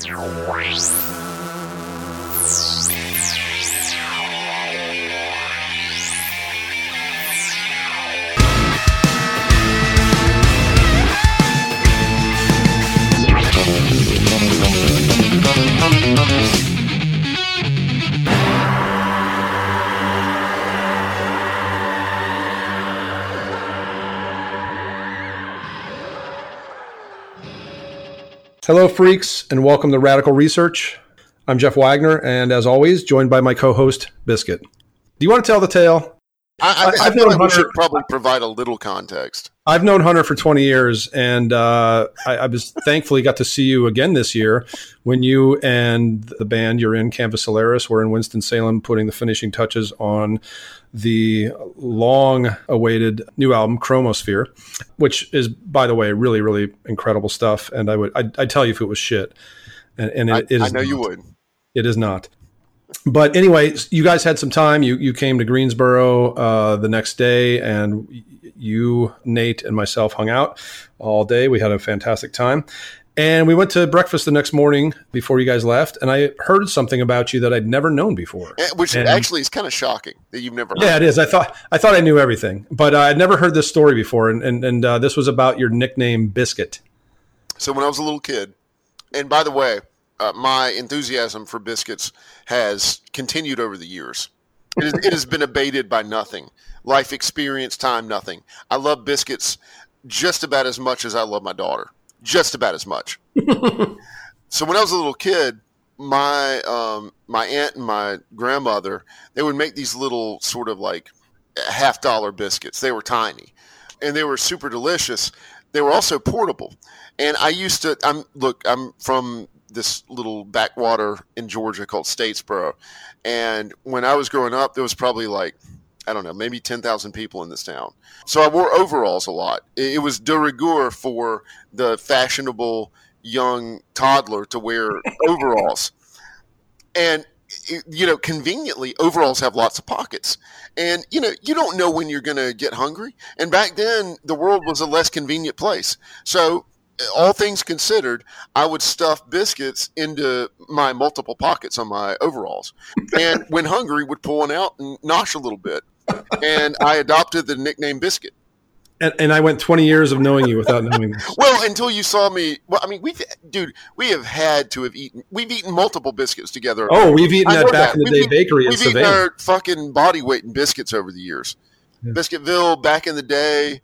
Thank you. Hello, freaks, and welcome to Radical Research. I'm Jeff Wagner, and as always, joined by my co-host Biscuit. Do you want to tell the tale? I, I, I feel like we should probably provide a little context. I've known Hunter for 20 years, and uh, I, I, was thankfully got to see you again this year when you and the band you're in, Canvas Solaris, were in Winston Salem putting the finishing touches on the long-awaited new album Chromosphere, which is, by the way, really, really incredible stuff. And I would, I'd, I'd tell you if it was shit, and, and it, I, it is. I know not. you would. It is not but anyway, you guys had some time. You you came to Greensboro uh, the next day, and you, Nate, and myself hung out all day. We had a fantastic time, and we went to breakfast the next morning before you guys left. And I heard something about you that I'd never known before, eh, which and, actually is kind of shocking that you've never. Yeah, it is. I thought I thought I knew everything, but I'd never heard this story before, and and, and uh, this was about your nickname Biscuit. So when I was a little kid, and by the way, uh, my enthusiasm for biscuits has continued over the years. It, is, it has been abated by nothing. Life experience, time, nothing. I love biscuits just about as much as I love my daughter. Just about as much. so when I was a little kid, my um, my aunt and my grandmother they would make these little sort of like half dollar biscuits. They were tiny, and they were super delicious. They were also portable. And I used to. I'm look. I'm from this little backwater in Georgia called Statesboro. And when I was growing up, there was probably like, I don't know, maybe 10,000 people in this town. So I wore overalls a lot. It was de rigueur for the fashionable young toddler to wear overalls. And you know, conveniently, overalls have lots of pockets. And, you know, you don't know when you're going to get hungry. And back then, the world was a less convenient place. So all things considered, I would stuff biscuits into my multiple pockets on my overalls, and when hungry, would pull one out and nosh a little bit. And I adopted the nickname Biscuit. And, and, I went 20 years of knowing you without knowing this. well, until you saw me. Well, I mean, we've, dude, we have had to have eaten. We've eaten multiple biscuits together. Oh, we've eaten that back that. in the we've day bakery we've in Eaten our fucking body weight in biscuits over the years. Yeah. Biscuitville back in the day.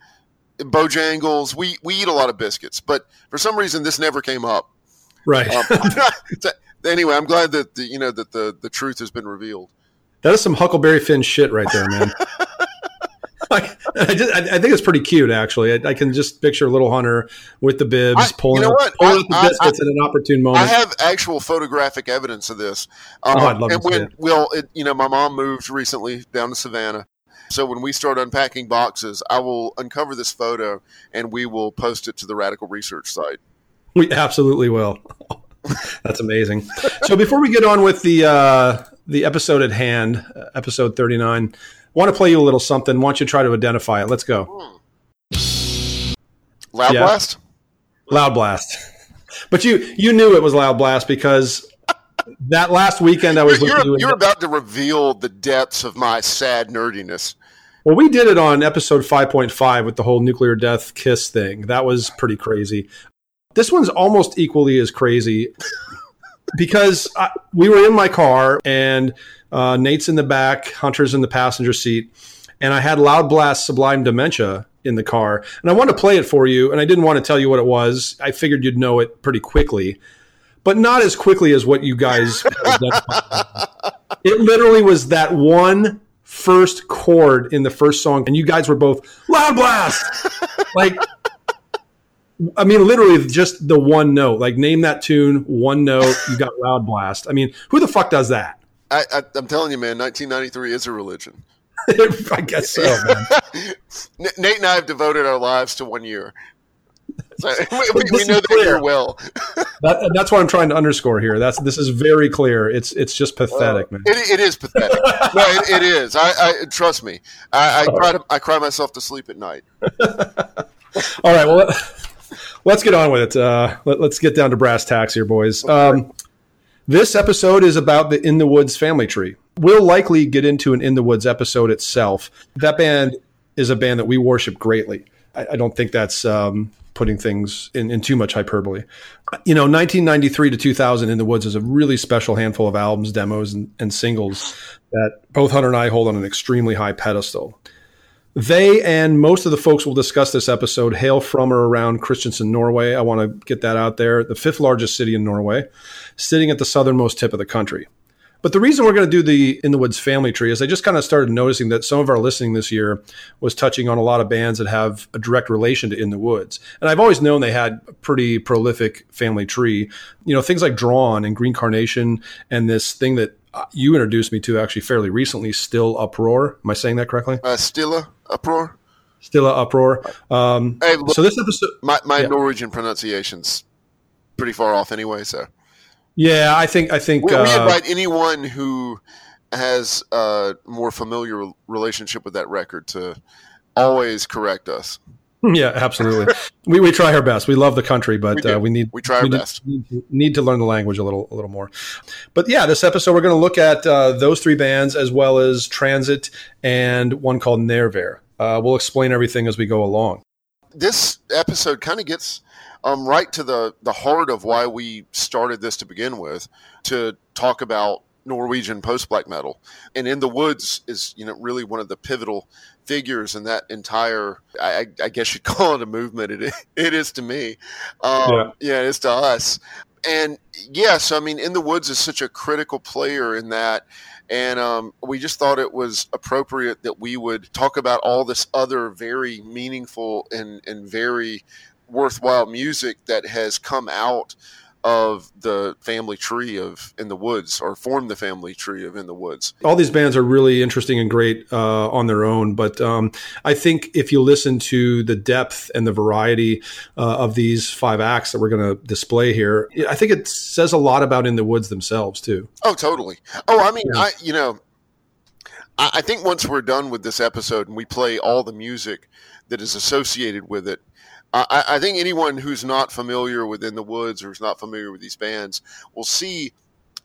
Bojangles. We we eat a lot of biscuits, but for some reason this never came up. Right. Um, anyway, I'm glad that the, you know that the the truth has been revealed. That is some Huckleberry Finn shit right there, man. I, I, just, I, think it's pretty cute, actually. I, I, can just picture little Hunter with the bibs I, pulling, you know up, pulling up the biscuits at an opportune moment. I have actual photographic evidence of this. Um, oh, I'd love and to when, see it. Well, it, you know, my mom moved recently down to Savannah, so when we start unpacking boxes, I will uncover this photo and we will post it to the Radical Research site. We absolutely will. That's amazing. so before we get on with the uh, the episode at hand, uh, episode thirty nine, want to play you a little something. Want you to try to identify it? Let's go. Loud yeah. blast. Loud blast. But you you knew it was loud blast because that last weekend I was you're, you're, you're about to reveal the depths of my sad nerdiness. Well, we did it on episode 5.5 with the whole nuclear death kiss thing. That was pretty crazy. This one's almost equally as crazy because I, we were in my car and uh, Nate's in the back, Hunter's in the passenger seat, and I had Loud Blast Sublime Dementia in the car. And I wanted to play it for you, and I didn't want to tell you what it was. I figured you'd know it pretty quickly but not as quickly as what you guys. it literally was that one first chord in the first song, and you guys were both loud blast. like, I mean, literally just the one note. Like, name that tune, one note, you got loud blast. I mean, who the fuck does that? I, I, I'm telling you, man, 1993 is a religion. I guess so, man. Nate and I have devoted our lives to one year. So, we, we know that you're well. that, that's what I'm trying to underscore here. That's this is very clear. It's it's just pathetic, man. It, it is pathetic. no, it, it is. I, I trust me. I, I cry. To, I cry myself to sleep at night. All right. Well, let's get on with it. Uh, let, us get down to brass tacks here, boys. Um, this episode is about the In the Woods family tree. We'll likely get into an In the Woods episode itself. That band is a band that we worship greatly. I, I don't think that's um, putting things in, in, too much hyperbole. You know, 1993 to 2000 In the Woods is a really special handful of albums, demos, and, and singles that both Hunter and I hold on an extremely high pedestal. They and most of the folks we'll discuss this episode hail from or around Kristiansand, Norway. I want to get that out there. The fifth largest city in Norway, sitting at the southernmost tip of the country. But the reason we're going to do the In the Woods family tree is I just kind of started noticing that some of our listening this year was touching on a lot of bands that have a direct relation to In the Woods. And I've always known they had a pretty prolific family tree. You know, things like Drawn and Green Carnation and this thing that uh, you introduced me to actually fairly recently, Still Uproar. Am I saying that correctly? Uh, Stilla Uproar. Stilla Uproar. Um, hey, look, so this episode, my, my yeah. Norwegian pronunciation's pretty far off anyway. So yeah, I think I think we, uh, we invite anyone who has a more familiar relationship with that record to always correct us. Yeah, absolutely. we, we try our best. We love the country, but we, uh, we need we try our we best. Need, need, to learn the language a little a little more. But yeah, this episode we're going to look at uh, those three bands as well as Transit and one called Nerver. Uh, we'll explain everything as we go along. This episode kind of gets um, right to the the heart of why we started this to begin with, to talk about Norwegian post black metal. And In the Woods is, you know, really one of the pivotal figures in that entire, I, I guess you'd call it a movement. It, it is to me. Um, yeah. yeah, it is to us. And yes, I mean, In the Woods is such a critical player in that. And um, we just thought it was appropriate that we would talk about all this other very meaningful and, and very worthwhile music that has come out of the family tree of in the woods or form the family tree of in the woods. All these bands are really interesting and great uh, on their own but um, i think if you listen to the depth and the variety uh, of these five acts that we're going to display here i think it says a lot about in the woods themselves too. Oh totally. Oh i mean yeah. i you know I think once we're done with this episode and we play all the music that is associated with it, I, I, think anyone who's not familiar with In the Woods or is not familiar with these bands will see,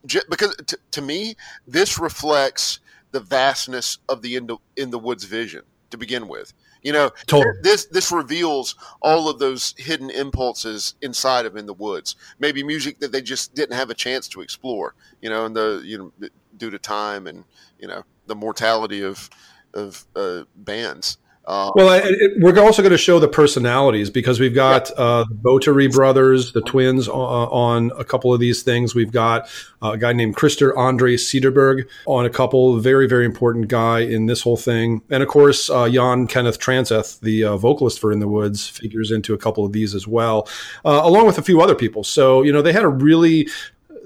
because to, to me, this reflects the vastness of the In the, in the Woods vision to begin with. You know, totally. this this reveals all of those hidden impulses inside of In the Woods. Maybe music that they just didn't have a chance to explore. You know, and the you know due to time and you know the mortality of of uh, bands. Uh, well, it, we're also going to show the personalities because we've got yeah. uh, the Botteri brothers, the twins, uh, on a couple of these things. We've got uh, a guy named Christer Andre Cederberg on a couple, very, very important guy in this whole thing. And of course, uh, Jan Kenneth Transeth, the uh, vocalist for In the Woods, figures into a couple of these as well, along with a few other people. So, you know, they had a really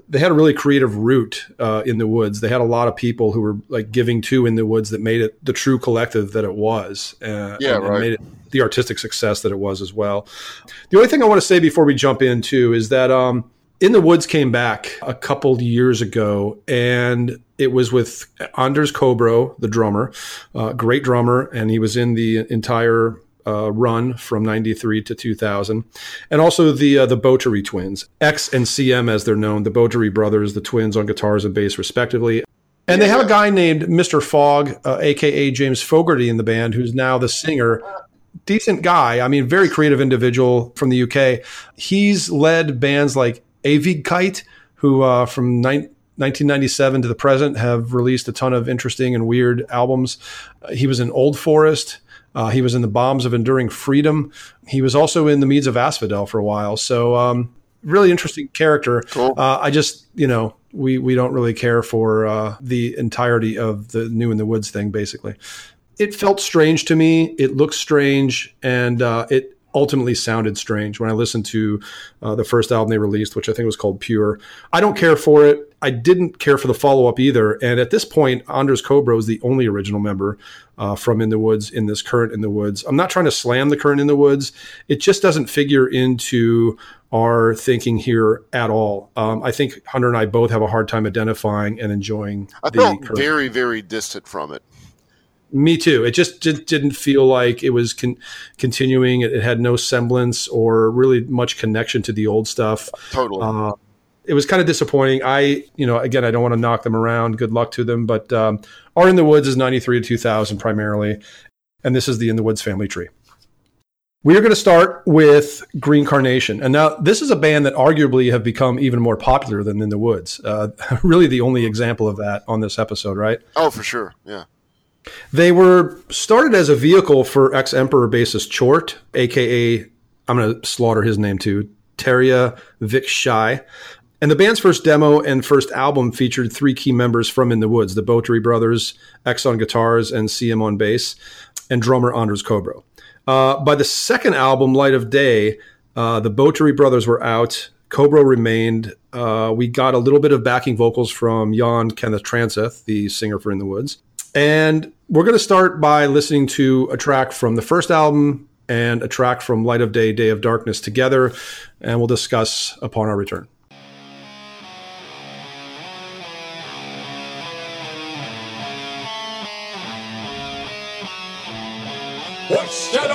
they had a really creative route uh, in the woods. They had a lot of people who were like giving to in the woods that made it the true collective that it was. Uh, yeah, and, right. And made it the artistic success that it was as well. The only thing I want to say before we jump into is that um, in the Woods came back a couple years ago, and it was with Anders Kobro, the drummer, uh, great drummer, and he was in the entire uh, run from 93 to 2000 and also the uh, the Botteri twins X and CM as they're known the Botteri brothers the twins on guitars and bass respectively and they have a guy named Mr. Fogg uh, aka James Fogarty in the band who's now the singer decent guy I mean very creative individual from the UK he's led bands like Kite, who uh, from 1997 to the present have released a ton of interesting and weird albums. Uh, he was in Old Forest. Uh, he was in the Bombs of Enduring Freedom. He was also in the Meads of Asphodel for a while. So, um, really interesting character. Cool. Uh, I just, you know, we we don't really care for uh, the entirety of the New in the Woods thing. Basically, it felt strange to me. It looked strange, and uh, it ultimately sounded strange when I listened to uh, the first album they released, which I think was called Pure. I don't care for it. I didn't care for the follow up either. And at this point, Anders Kobro is the only original member uh, from In the Woods in this current In the Woods. I'm not trying to slam the current In the Woods. It just doesn't figure into our thinking here at all. Um, I think Hunter and I both have a hard time identifying and enjoying. I felt very, very distant from it. Me too. It just, just didn't feel like it was con- continuing. It, it, had no semblance or really much connection to the old stuff. Totally. Uh, it was kind of disappointing. I, you know, again, I don't want to knock them around. Good luck to them. But um, Are in the Woods is 93 to 2000 primarily. And this is the In the Woods family tree. We are going to start with Green Carnation. And now, this is a band that arguably have become even more popular than In the Woods. Uh, really, the only example of that on this episode, right? Oh, for sure. Yeah. They were started as a vehicle for ex Emperor bassist Tchort, aka, I'm going to slaughter his name too, Terje Vik Schei. And the band's first demo and first album featured three key members from In the Woods the Botteri brothers, X on guitars, and CM on bass, and drummer Anders Kobro. Uh, by the second album, Light of Day, uh, the Botteri brothers were out. Kobro remained. Uh, we got a little bit of backing vocals from Jan Kenneth Transeth, the singer for In the Woods. And we're going to start by listening to a track from the first album and a track from Light of Day, Day of Darkness together, and we'll discuss upon our return. What's that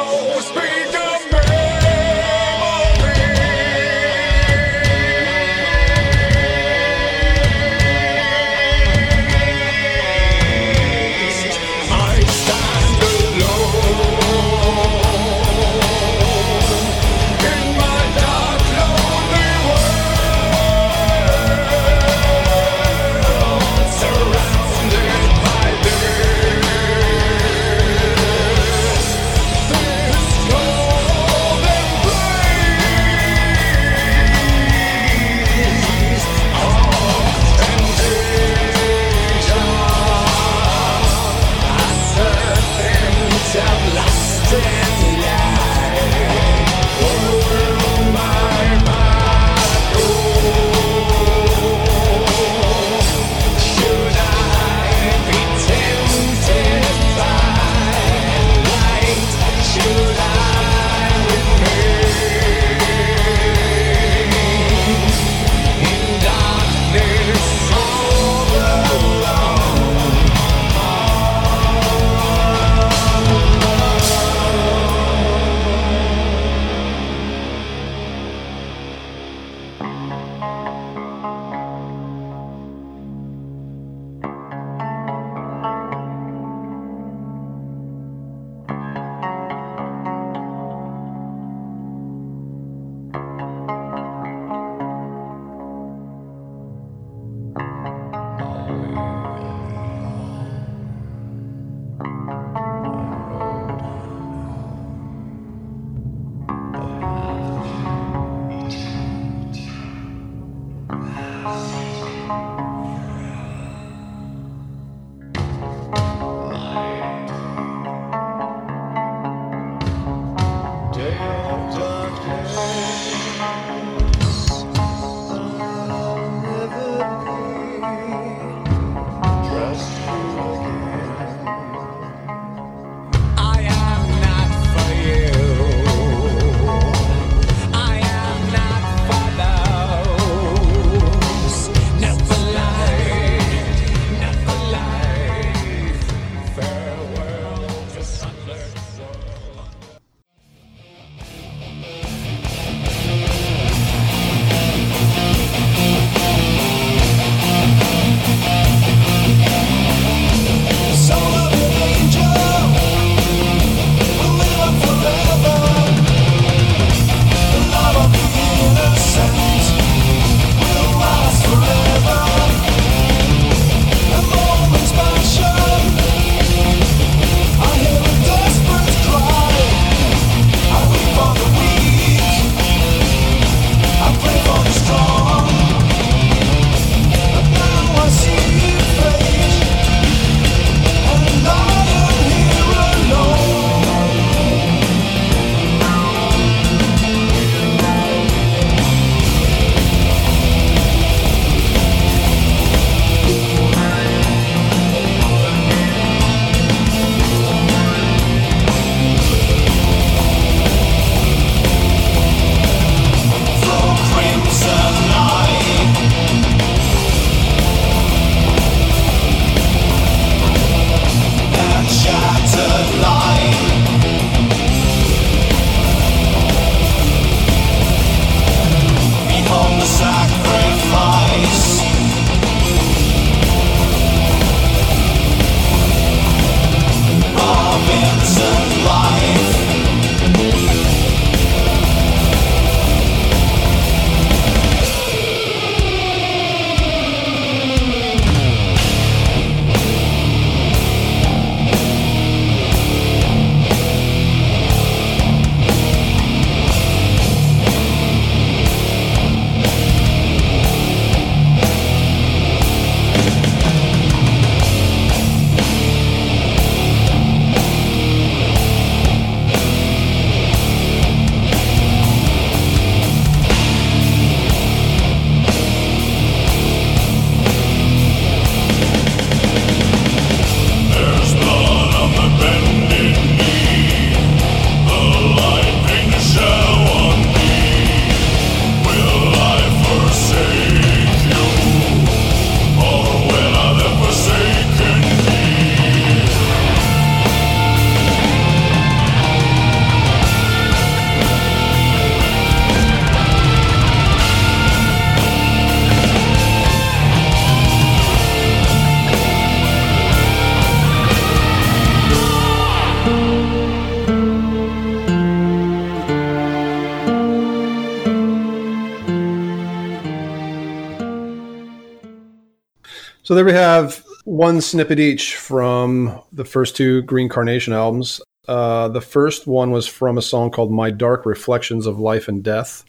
So there we have one snippet each from the first two Green Carnation albums. Uh, the first one was from a song called My Dark Reflections of Life and Death.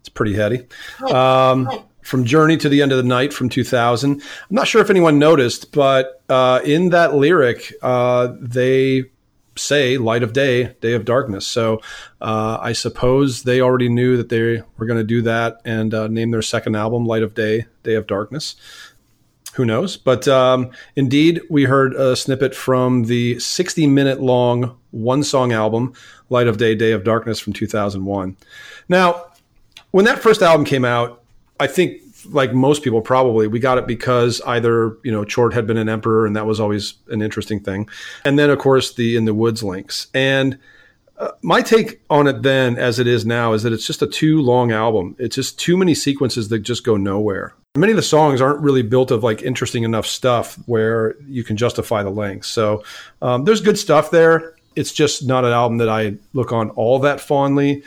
It's pretty heady. Um, from Journey to the End of the Night from 2000. I'm not sure if anyone noticed, but uh, in that lyric, uh, they say light of day, day of darkness. So uh, I suppose they already knew that they were going to do that and uh, name their second album Light of Day, Day of Darkness. Who knows? But um, indeed, we heard a snippet from the 60 minute long one song album, Light of Day, Day of Darkness from 2001. Now, when that first album came out, I think like most people probably we got it because either you know Tchort had been an emperor and that was always an interesting thing, and then of course the In the Woods links. And uh, my take on it then, as it is now, is that it's just a too long album. It's just too many sequences that just go nowhere. Many of the songs aren't really built of like interesting enough stuff where you can justify the length. So um, there's good stuff there. It's just not an album that I look on all that fondly.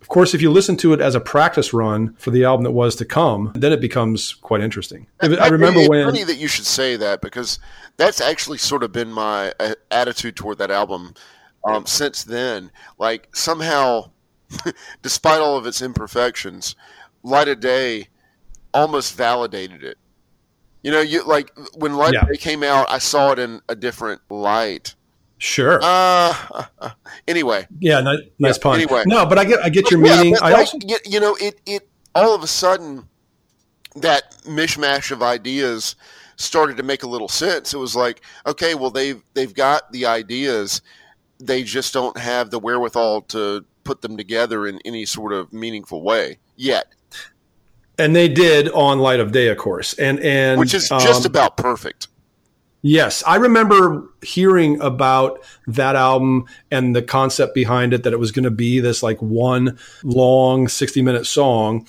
Of course, if you listen to it as a practice run for the album that was to come, then it becomes quite interesting. I remember it's when. funny that you should say that because that's actually sort of been my uh, attitude toward that album um, since then. Like somehow, despite all of its imperfections, Light of Day almost validated it. You know, you like when Light Yeah. came out, I saw it in a different light. Sure. Uh, anyway, yeah, nice, nice yeah, pun. anyway. No, but I get I get your Yeah, meaning. I like, also you, you know, it it all of a sudden that mishmash of ideas started to make a little sense. It was like, okay, well they've they've got the ideas, they just don't have the wherewithal to put them together in any sort of meaningful way yet, and they did on Light of Day, of course, and and which is just um, about perfect. Yes, I remember hearing about that album and the concept behind it that it was going to be this like one long 60 minute song.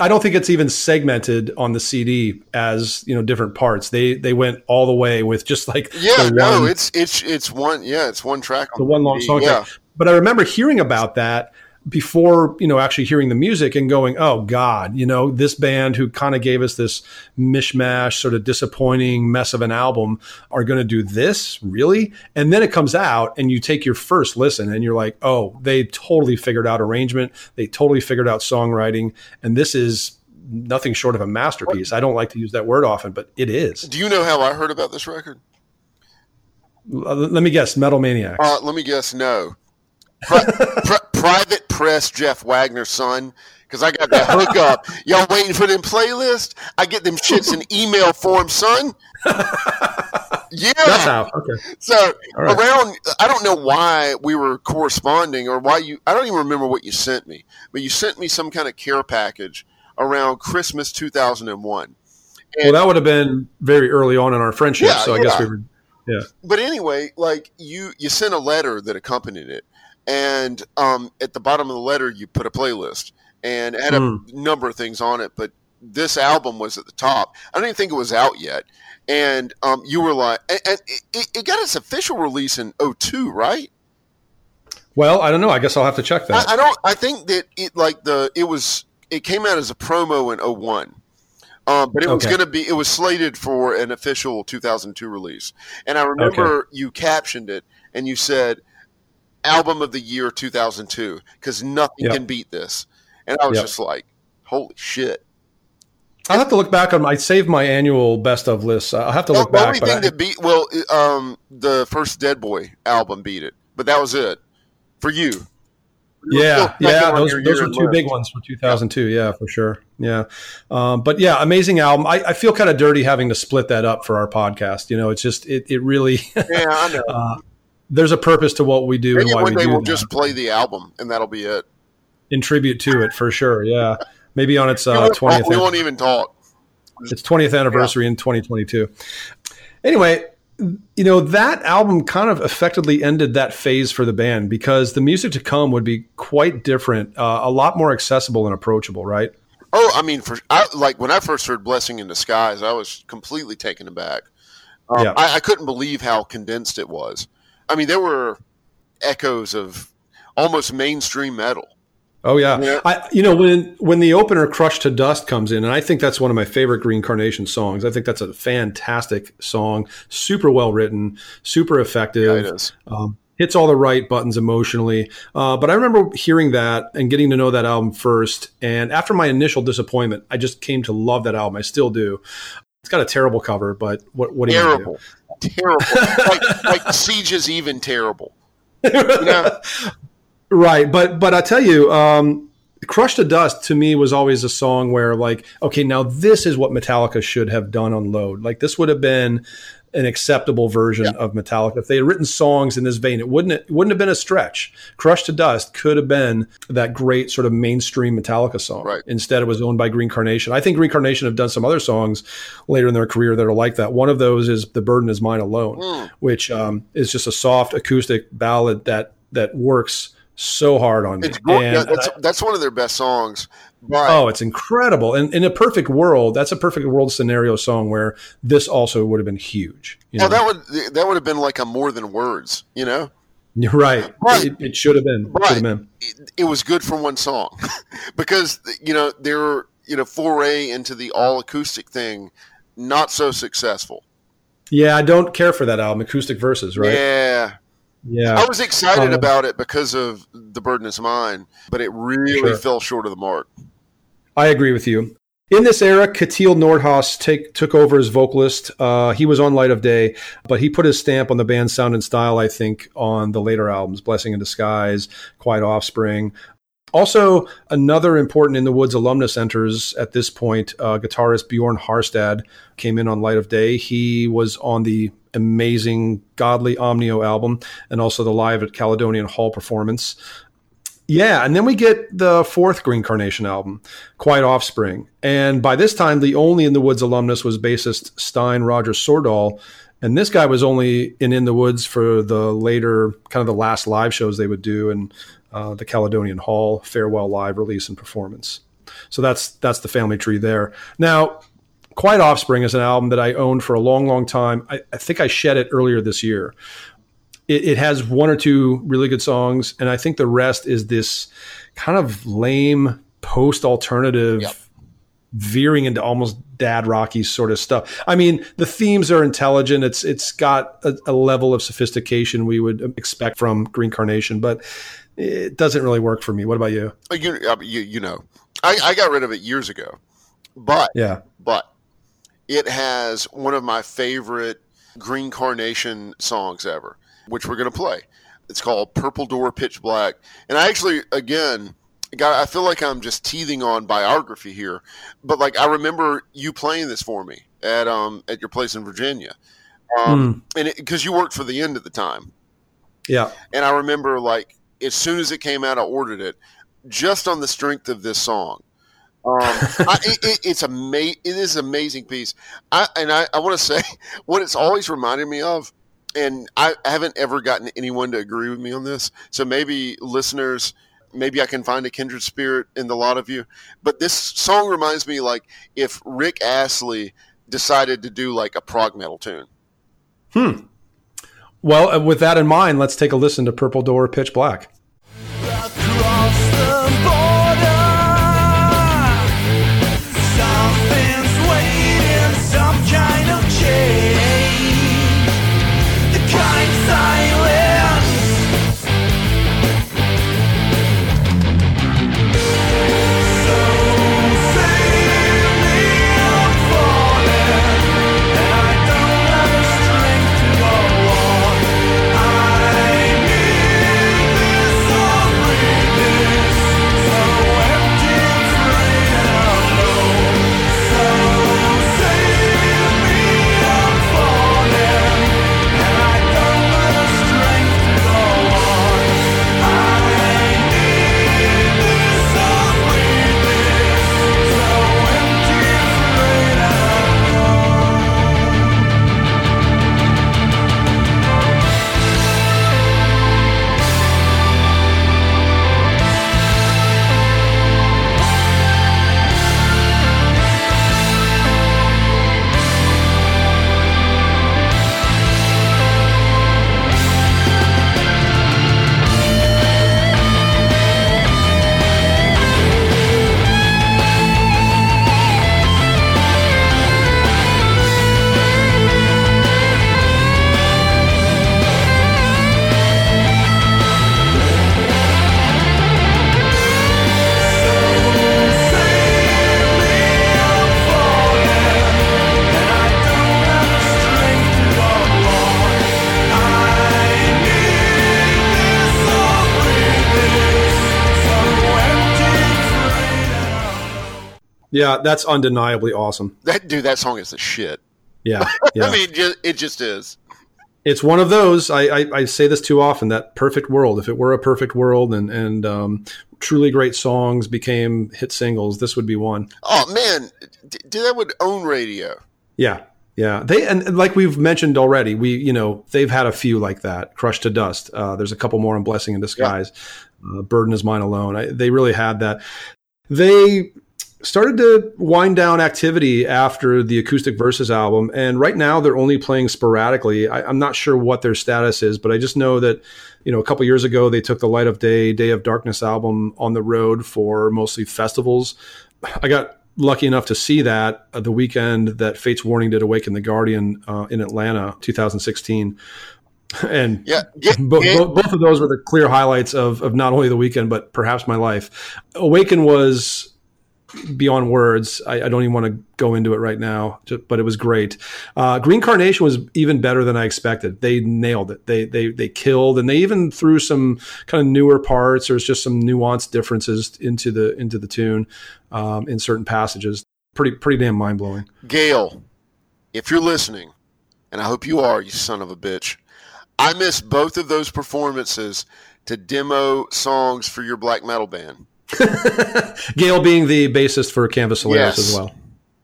I don't think it's even segmented on the CD as, you know, different parts. They they went all the way with just like Yeah, the no, it's it's it's one. Yeah, it's one track. the On one long song. Yeah, But I remember hearing about that before, you know, actually hearing the music and going, "Oh god, you know, this band who kind of gave us this mishmash sort of disappointing mess of an album are going to do this, really?" And then it comes out and you take your first listen and you're like, "Oh, they totally figured out arrangement, they totally figured out songwriting, and this is nothing short of a masterpiece." I don't like to use that word often, but it is. Do you know how I heard about this record? Let me guess, Metal Maniacs. Uh, let me guess. No. Pri- pri- private press Jeff Wagner's son. Because I got that hookup. Y'all waiting for them playlist? I get them shits in email form, son. Yeah. That's how. Okay. So right. around, I don't know why we were corresponding or why you. I don't even remember what you sent me, but you sent me some kind of care package around Christmas 2001. Well, that would have been very early on in our friendship, Yeah, so I guess we were. Yeah. But anyway, like you, you sent a letter that accompanied it, and um, at the bottom of the letter you put a playlist and it had a Hmm. number of things on it. But this album was at the top. I didn't even think it was out yet, and um, you were like, and, and it, it got its official release in 02, right? Well, I don't know. I guess I'll have to check that. I, I don't. I think that it like the it was it came out as a promo in 01. Um, but it was going to be it was slated for an official 2002 release. And I remember you captioned it and you said album of the year 2002 cuz nothing Yep. can beat this. And I was Yep. just like, holy shit. I'll have to look back on. I saved my annual best of lists. I'll have to The look back. only But thing I, that beat well um the first Dead Boy album beat it. But that was it for you. yeah, yeah, those, those were two big ones for 2002. Yeah, for sure. Yeah, um, but yeah, amazing album. I, I feel kind of dirty having to split that up for our podcast. You know, it's just it, it really Yeah, I know. uh, there's a purpose to what we do Maybe and why one we day do we'll that. just play the album and that'll be it. in tribute to it for sure. Yeah, maybe on its uh, won't- 20th. we won't even talk. its 20th anniversary in 2022. Anyway, you know, that album kind of effectively ended that phase for the band because the music to come would be quite different, uh, a lot more accessible and approachable, right? Oh, I mean, for I, like when I first heard "Blessing in Disguise," I was completely taken aback. Um, Yeah. I, I couldn't believe how condensed it was. I mean, there were echoes of almost mainstream metal Oh yeah. yeah. I you know when when the opener "Crushed to Dust" comes in, and I think that's one of my favorite Green Carnation songs. I think that's a fantastic song, super well written, super effective. Yeah, it is. Um, hits all the right buttons emotionally. Uh, but I remember hearing that and getting to know that album first. And after my initial disappointment, I just came to love that album. I still do. It's got a terrible cover, but what what do terrible. you do? Terrible, like like Siege is even terrible. Right, but but I tell you, um, "Crush to Dust" to me was always a song where like, okay, now this is what Metallica should have done on Load. Like this would have been an acceptable version yeah. of Metallica. If they had written songs in this vein, it wouldn't it wouldn't have been a stretch. Crush to Dust could have been that great sort of mainstream Metallica song. Right. Instead, it was owned by Green Carnation. I think Green Carnation have done some other songs later in their career that are like that. One of those is "The Burden Is Mine Alone," mm. which um, is just a soft acoustic ballad that that works so hard on me. It's yeah, that's, that's one of their best songs. Right. Oh, it's incredible. And in a perfect world, that's a perfect world scenario song where this also would have been huge. You know? Well, that would that would have been like a more than words, you know? You're right. But, it, it, should have been. Right. Have been. It, it, was good for one song because you know their you know foray into the all acoustic thing not so successful. Yeah, I don't care for that album, acoustic verses, right? Yeah, yeah. I was excited um, about it because of the burden is mine, but it really sure. fell short of the mark. I agree with you. In this era, Kjetil Nordhus take, took over as vocalist. Uh, he was on Light of Day, but he put his stamp on the band's sound and style, I think, on the later albums Blessing in Disguise, Quiet Offspring. Also, another important In the Woods alumnus enters at this point. Uh, guitarist Bjorn Harstad came in on Light of Day. He was on the amazing Godly Omnio album and also the live at Caledonian Hall performance. Yeah, and then we get the fourth Green Carnation album, Quiet Offspring. And by this time, the only In the Woods alumnus was bassist Stein Roger Sordal. And this guy was only in In the Woods for the later, kind of the last live shows they would do and uh, the Caledonian Hall farewell live release and performance. So that's that's the family tree there. Now, Quiet Offspring is an album that I owned for a long, long time. I, I think I shed it earlier this year. It, it, has one or two really good songs, and I think the rest is this kind of lame post alternative. Yep. Veering into almost dad rocky sort of stuff. I mean, the themes are intelligent. It's it's got a, a level of sophistication we would expect from Green Carnation, but it doesn't really work for me. What about you? Uh, you uh, you, you know, I, I got rid of it years ago, but yeah, but it has one of my favorite Green Carnation songs ever, which we're going to play. It's called Purple Door Pitch Black. And I actually, again, God, I feel like I'm just teething on biography here, but like I remember you playing this for me at um at your place in Virginia, um, mm. and because you worked for the end at the time, yeah. And I remember like as soon as it came out, I ordered it just on the strength of this song. Um, I, it, it's ama- It is an amazing piece. I, and I, I want to say what it's always reminded me of, and I, I haven't ever gotten anyone to agree with me on this. So maybe listeners, maybe I can find a kindred spirit in the lot of you. But this song reminds me like if Rick Astley decided to do like a prog metal tune. Hmm. Well, uh, with that in mind, let's take a listen to Purple Door Pitch Black. Yeah, that's undeniably awesome. That dude, that song is the shit. Yeah, yeah. I mean, ju- it just is. it's one of those. I, I, I say this too often. That perfect world. If it were a perfect world, and and um, truly great songs became hit singles, this would be one. Oh man, dude, that would own radio. Yeah, yeah. They and, like we've mentioned already, we you know they've had a few like that. Crushed to dust. Uh, there's a couple more on Blessing in Disguise. Uh, Burden is mine alone. I, they really had that. They started to wind down activity after the acoustic verses album and right now they're only playing sporadically. I, i'm not sure what their status is but i just know that you know a couple years ago they took the light of day day of darkness album on the road for mostly festivals. I got lucky enough to see that uh, the weekend that Fates Warning did awaken the guardian uh, in atlanta 2016 and Yeah, get, Bo- get- bo- both of those were the clear highlights of, of not only the weekend but perhaps my life. Awaken was beyond words. I, I don't even want to go into it right now, but it was great. Uh, Green Carnation was even better than I expected. They nailed it. They they they killed, and they even threw some kind of newer parts. There's just some nuanced differences into the into the tune um, in certain passages. Pretty pretty damn mind blowing. Gael, if you're listening, and I hope you are, you son of a bitch, I missed both of those performances to demo songs for your black metal band. Gael being the bassist for Canvas Solaris Yes. as well.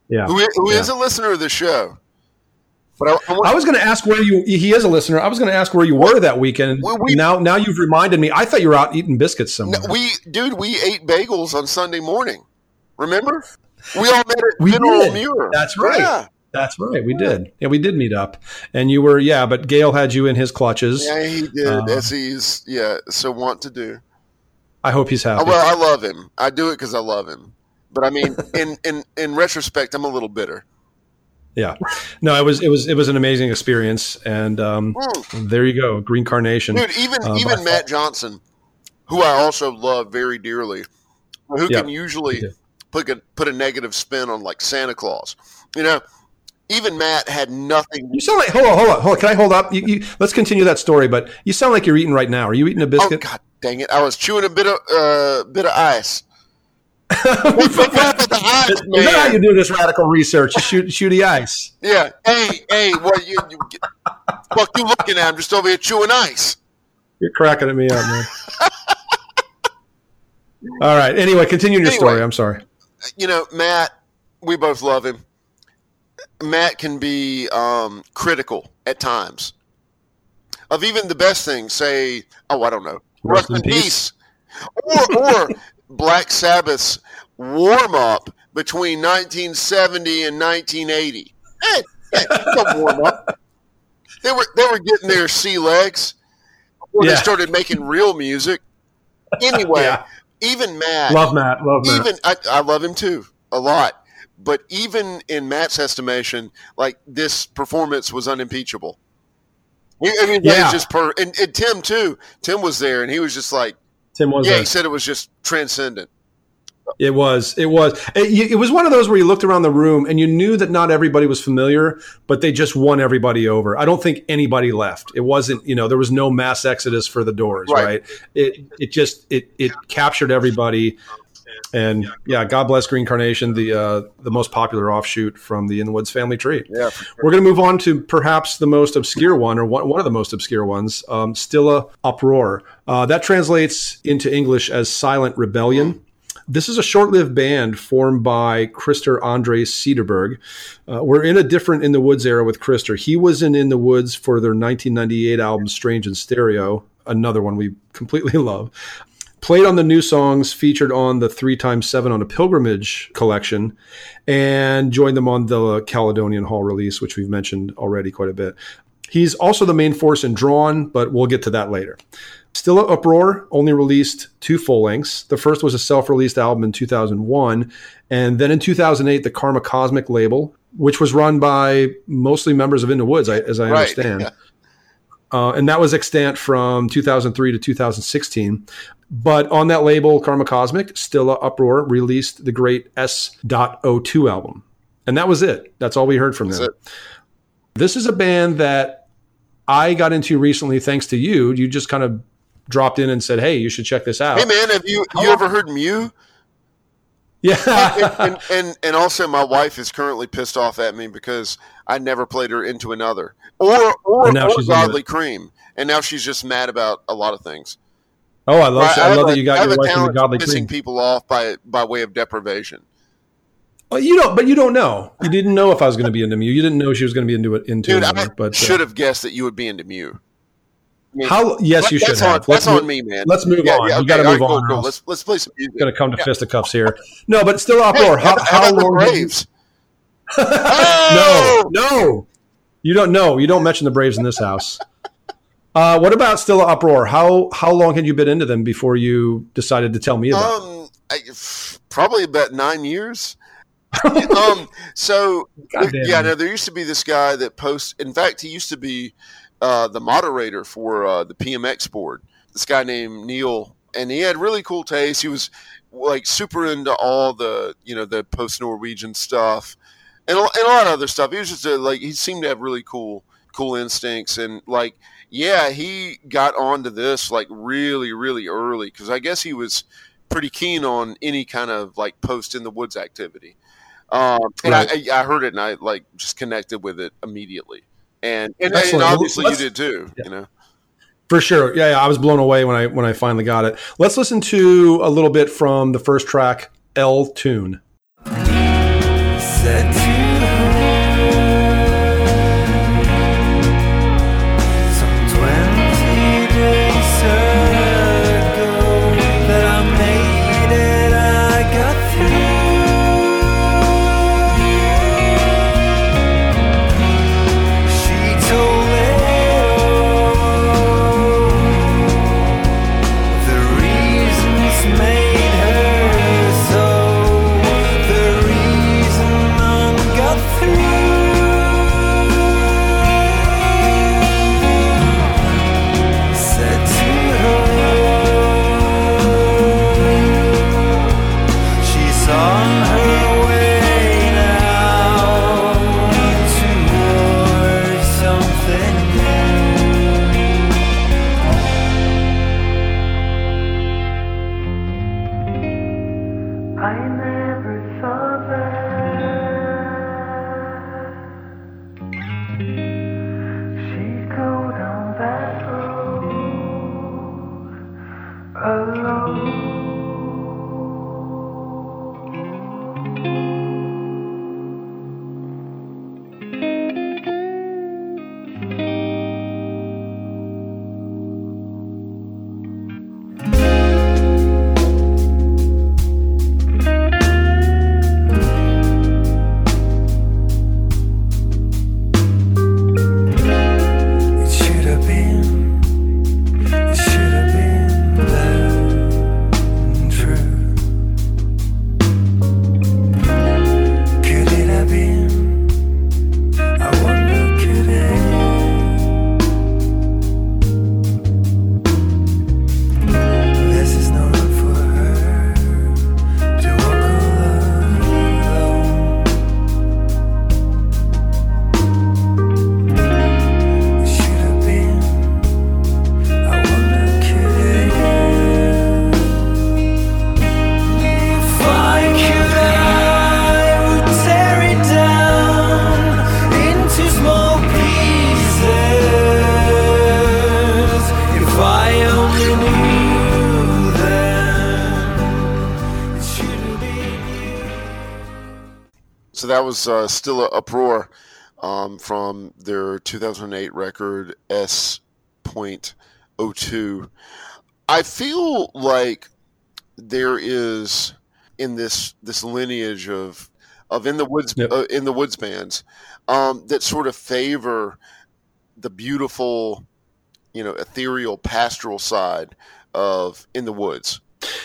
Yeah. Who, is- who Yeah. is a listener of the show? But I, I want- I was going to ask where you. He is a listener. I was going to ask where you were that weekend. Well, we- now, now you've reminded me. I thought you were out eating biscuits somewhere. No, we, dude, we ate bagels on Sunday morning. Remember? We all met at We General did. Muir. That's right. Yeah, That's right. We did. Yeah, we did meet up, and you were. Yeah, but Gael had you in his clutches. yeah he did, Uh, as he's yeah so want to do. I hope he's Oh, happy. well, I love him. I do it because I love him. But I mean, in, in in retrospect, I'm a little bitter. yeah. No, it was. It was. It was an amazing experience, and um, Mm. there you go. Green Carnation. Dude, even Um, even I Matt Johnson, who I also love very dearly, who Yeah, can usually put a put a negative spin on like Santa Claus. You know, even Matt had nothing. You sound like. Hold on. Hold on. Hold on. Can I hold up? You, you, let's continue that story. But you sound like you're eating right now. Are you eating a Oh biscuit? God dang it! I was chewing a bit of uh, bit of ice. Is What's wrong with the ice, that how man? you do this radical research? You shoot, shoot the ice. Yeah. Hey, hey, what you, you fuck you looking at? I'm just over here chewing ice. You're cracking at me up, man. All right. Anyway, continue your Anyway. story. I'm sorry. you know, Matt, we both love him. Matt can be um, critical at times of even the best things. Say, oh, I don't know, Rest in peace. peace, or, or Black Sabbath's warm up between 1970 and 1980. Hey, hey, warm up. They were they were getting their sea legs before Yeah. they started making real music. Anyway, Yeah. even Matt, Love Matt. Love Matt. even I, I love him too a lot but even in matt's estimation like this performance was unimpeachable Yeah. yeah. just per and, and Tim too. Tim was there, and he was just like, Tim was yeah, there. he said it was just transcendent. It was. It was. It, it was one of those where you looked around the room and you knew that not everybody was familiar, but they just won everybody over. I don't think anybody left. It wasn't. You know, there was no mass exodus for the doors. Right. Right. It. It just. It. It captured everybody. And yeah, God bless Green Carnation, the uh, the most popular offshoot from the In the Woods family tree. Yeah, We're going to move on to perhaps the most obscure one, or one, one of the most obscure ones, um, Stilla Uproar. Uh, that translates into English as Silent Rebellion. This is a short lived band formed by Christer Andre Cederberg. Uh, we're in a different In the Woods era with Krister. He was in In the Woods for their 1998 album Strange in Stereo, another one we completely love played on the new songs featured on the three times seven on a pilgrimage collection and joined them on the caledonian hall release which we've mentioned already quite a bit. He's also the main force in drawn but we'll get to that later. Still uproar only released two full lengths. The first was a self-released album in 2001 and then in 2008 the karma cosmic label which was run by mostly members of in the woods as i Right, understand. Yeah. Uh, and that was extant from 2003 to 2016. But on that label, Karma Cosmic, Stilla Uproar released the great S.02 album. And that was it. That's all we heard from That's them. it. This is a band that I got into recently thanks to you. You just kind of dropped in and said, hey, you should check this out. Hey man, have you you ever heard Mew? Yeah. and, and, and and also my wife is currently pissed off at me because I never played her into another or or, And now or she's godly cream, and now she's just mad about a lot of things. oh, I love, I, have love a- that you I got your wife in the godly pissing cream. people off by by way of deprivation. Well, you don't, but you don't know. You didn't know if I was going to be into Mew. You didn't know she was going to be into it. Into Dude, another, I but uh, should have guessed that you would be into Mew. I how? Yes, you should that's have. On, that's move- on me, man. Let's move Yeah, on. yeah, You got to move right, cool, on. cool. Let's let's play some music. Going to come to Yeah. fisticuffs here. No, but still uproar. Hey, how, how, how long? did you- Braves? no, Oh! no, you don't know. You don't mention the Braves in this house. Uh, what about still uproar? How how long had you been into them before you decided to tell me about? Um, I, probably about nine years. um, so Goddamn. yeah, no, there used to be this guy that posts. In fact, he used to be uh, the moderator for uh, the PMX board. This guy named Neil, and he had really cool taste. He was like super into all the you know the post Norwegian stuff and a, and a lot of other stuff. He was just a, like he seemed to have really cool cool instincts and like yeah he got onto this like really really early because I guess he was pretty keen on any kind of like post in the woods activity. Um, and I, I, I heard it and I like just connected with it immediately. And and, and obviously you let's- did too. Yeah. You know. For sure. Yeah, yeah, I was blown away when I when I finally got it. Let's listen to a little bit from the first track, L Tune. Was uh, still a uproar um, from their 2008 record S point oh two. I feel like there is in this this lineage of of in the woods Yep. uh, in the woods bands um, that sort of favor the beautiful, you know, ethereal pastoral side of in the woods.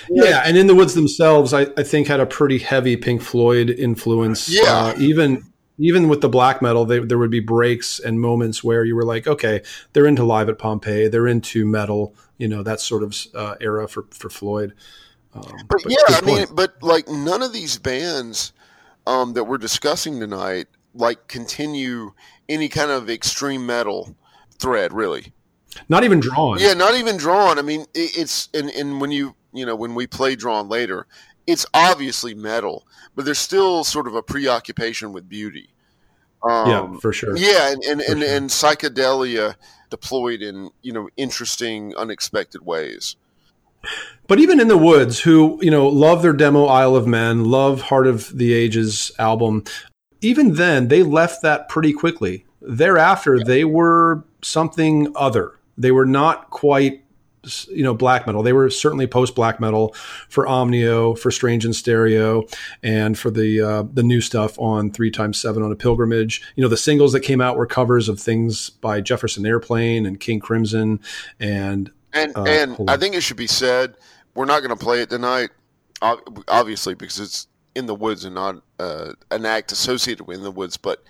Yeah, and in the woods themselves, I, I think had a pretty heavy Pink Floyd influence. Yeah. uh, even even with the black metal, they, there would be breaks and moments where you were like, okay, they're into live at Pompeii, they're into metal, you know, that sort of uh, era for for Floyd. Um, But, but yeah, I mean, but like none of these bands um, that we're discussing tonight like continue any kind of extreme metal thread, really. not even drawn. Yeah, not even drawn. I mean, it, it's and and when you you know when we play drawn later, it's obviously metal, but there's still sort of a preoccupation with beauty. Um, yeah, for sure. Yeah, and and, and, sure. and psychedelia deployed in you know interesting, unexpected ways. But even in the woods, who you know love their demo Isle of Men, love Heart of the Ages album, even then they left that pretty quickly. Thereafter, they were something other. They were not quite you know black metal. They were certainly post black metal for Omnio, for Strange in Stereo, and for the uh, the new stuff on Three Times Seven on a Pilgrimage. You know the singles that came out were covers of things by Jefferson Airplane and King Crimson, and And Uh, and I think it should be said we're not going to play it tonight, obviously because it's in the woods and not uh, an act associated with in the woods. But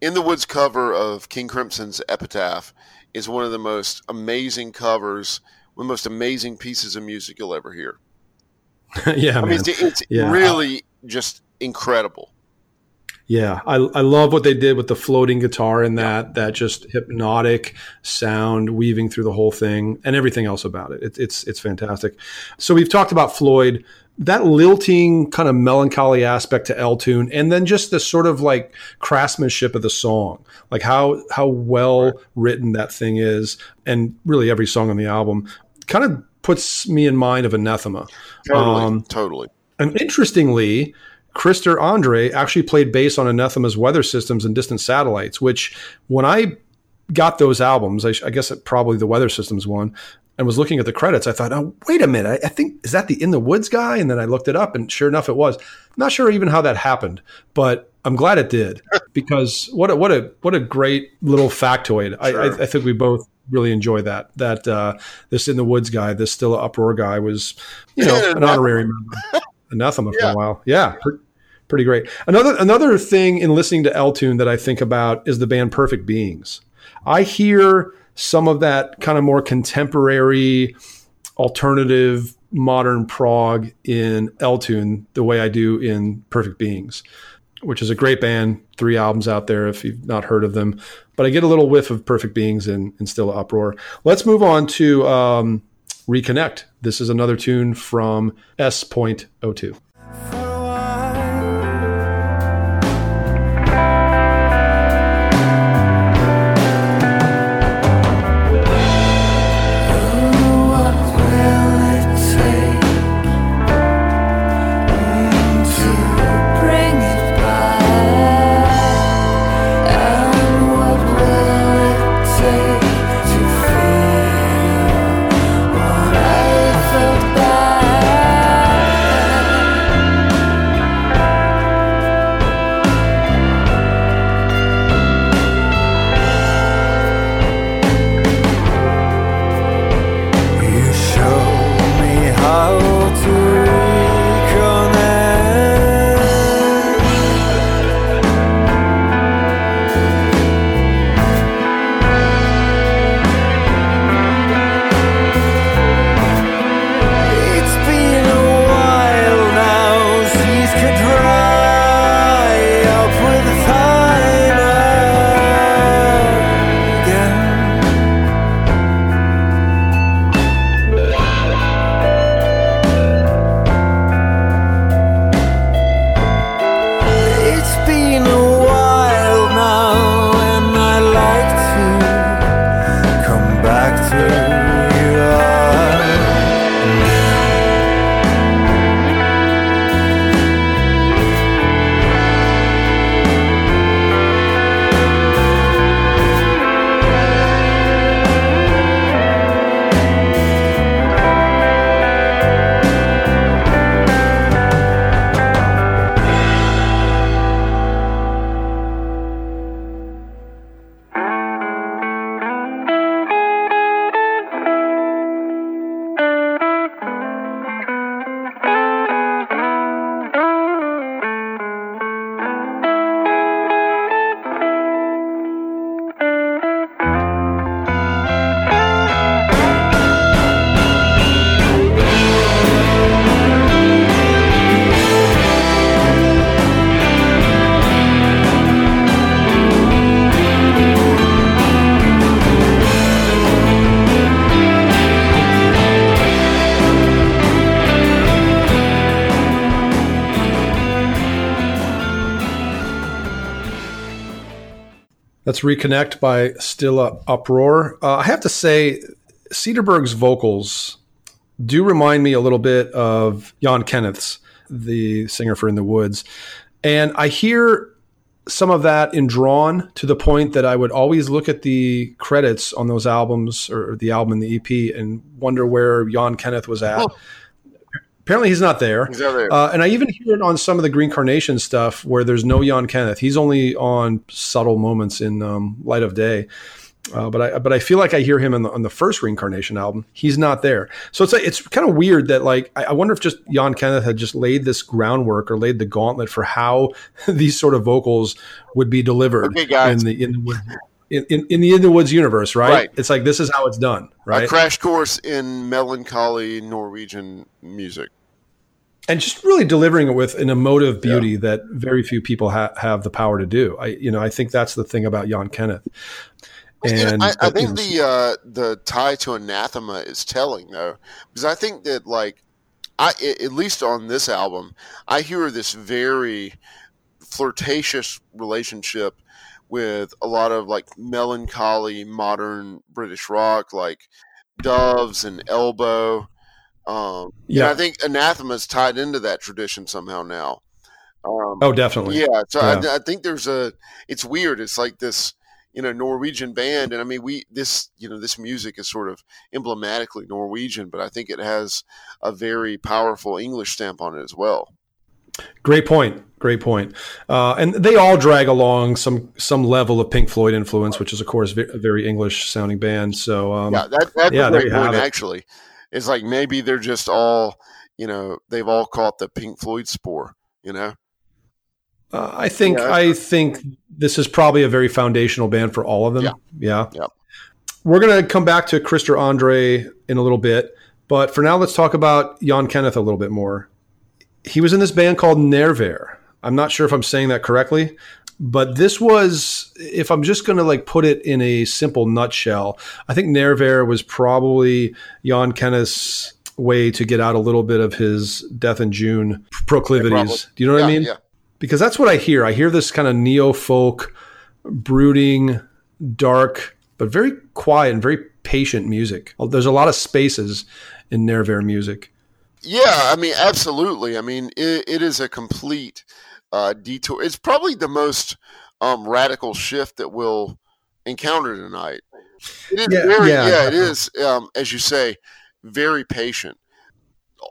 in the woods cover of King Crimson's Epitaph is one of the most amazing covers, one of the most amazing pieces of music you'll ever hear. yeah, I man. mean, it's, it's Yeah. really just incredible. Yeah, I, I love what they did with the floating guitar and that that just hypnotic sound weaving through the whole thing and everything else about it. it. It's it's fantastic. So we've talked about Floyd, that lilting kind of melancholy aspect to L tune, and then just the sort of like craftsmanship of the song, like how how well written that thing is, and really every song on the album kind of puts me in mind of Anathema. Totally, Um, totally. and interestingly, Krister Andre actually played bass on Anathema's Weather Systems and Distant Satellites, which when I got those albums, I, I guess it probably the Weather Systems one, and was looking at the credits, I thought, oh, wait a minute, I, I think, is that the In the Woods guy? And then I looked it up, and sure enough, it was. Not sure even how that happened, but I'm glad it did because what a, what a what a great little factoid. Sure. I, I think we both really enjoy that. That uh, this In the Woods guy, this Still Uproar guy, was you know an honorary member. Anathema for a while. Yeah, pre- pretty great. Another another thing in listening to L Tune that I think about is the band Perfect Beings. I hear some of that kind of more contemporary, alternative, modern prog in L Tune the way I do in Perfect Beings, which is a great band. Three albums out there if you've not heard of them. But I get a little whiff of Perfect Beings and, in Still Uproar. Let's move on to um, Reconnect. This is another tune from S.02. Reconnect by Still Uproar. Uh, I have to say, Cederberg's vocals do remind me a little bit of Jan Kenneth's, the singer for In the Woods. And I hear some of that in Drawn to the point that I would always look at the credits on those albums or the album and the EP and wonder where Jan Kenneth was at. Apparently, he's not there. He's not there. Uh, and I even hear it on some of the Green Carnation stuff where there's no Jan Kenneth. He's only on subtle moments in um, Light of Day. Uh, but I but I feel like I hear him on the, on the first Green Carnation album. He's not there, so it's like, it's kind of weird that like I, I wonder if just Jan Kenneth had just laid this groundwork or laid the gauntlet for how these sort of vocals would be delivered Okay, guys. in the in the in, in, in the in the woods universe, right? Right. It's like this is how it's done, right? A crash course in melancholy Norwegian music. and just really delivering it with an emotive beauty that very few people ha- have the power to do. I, you know, I think that's the thing about Jan Kenneth. And I, I think the uh, the tie to anathema is telling though, because I think that like I at least on this album, I hear this very flirtatious relationship with a lot of like melancholy modern British rock, like Doves and Elbow. Um, yeah. I think anathema's tied into that tradition somehow now. Um, oh, definitely. yeah, so Yeah. I, I think there's a. It's weird. It's like this, you know, Norwegian band, and I mean, we this, you know, this music is sort of emblematically Norwegian, but I think it has a very powerful English stamp on it as well. Great point. Great point. Uh, and they all drag along some some level of Pink Floyd influence, which is of course a very English sounding band. So um, yeah, that, that's yeah, a great point. it. Actually, it's like maybe they're just all, you know, they've all caught the Pink Floyd spore. You know, Uh, I think Yeah. I think this is probably a very foundational band for all of them. Yeah. Yeah. Yep. We're gonna come back to Christer Andre in a little bit, but for now, let's talk about Jan Kenneth a little bit more. He was in this band called Nerver. I'm not sure if I'm saying that correctly, but this was, if I'm just gonna like put it in a simple nutshell, I think Nerver was probably Jan Kenneth's way to get out a little bit of his Death in June proclivities. Do you know what yeah, I mean? yeah. because that's what I hear. I hear this kind of neo folk, brooding, dark, but very quiet and very patient music. There's a lot of spaces in Nerver music. Yeah, I mean, absolutely. I mean, it, it is a complete uh, detour. It's probably the most um, radical shift that we'll encounter tonight. It is Yeah, very, yeah, yeah, it is, um, as you say, very patient,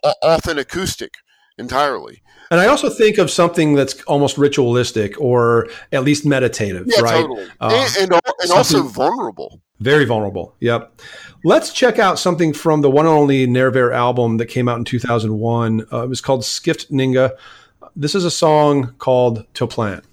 o- often acoustic entirely. And I also think of something that's almost ritualistic or at least meditative, Yeah, right? totally. Uh, and and, and also vulnerable. Very vulnerable. Yep. Let's check out something from the one and only Nerver album that came out in 2001. Uh, it was called Skift Ninga. This is a song called To Plan.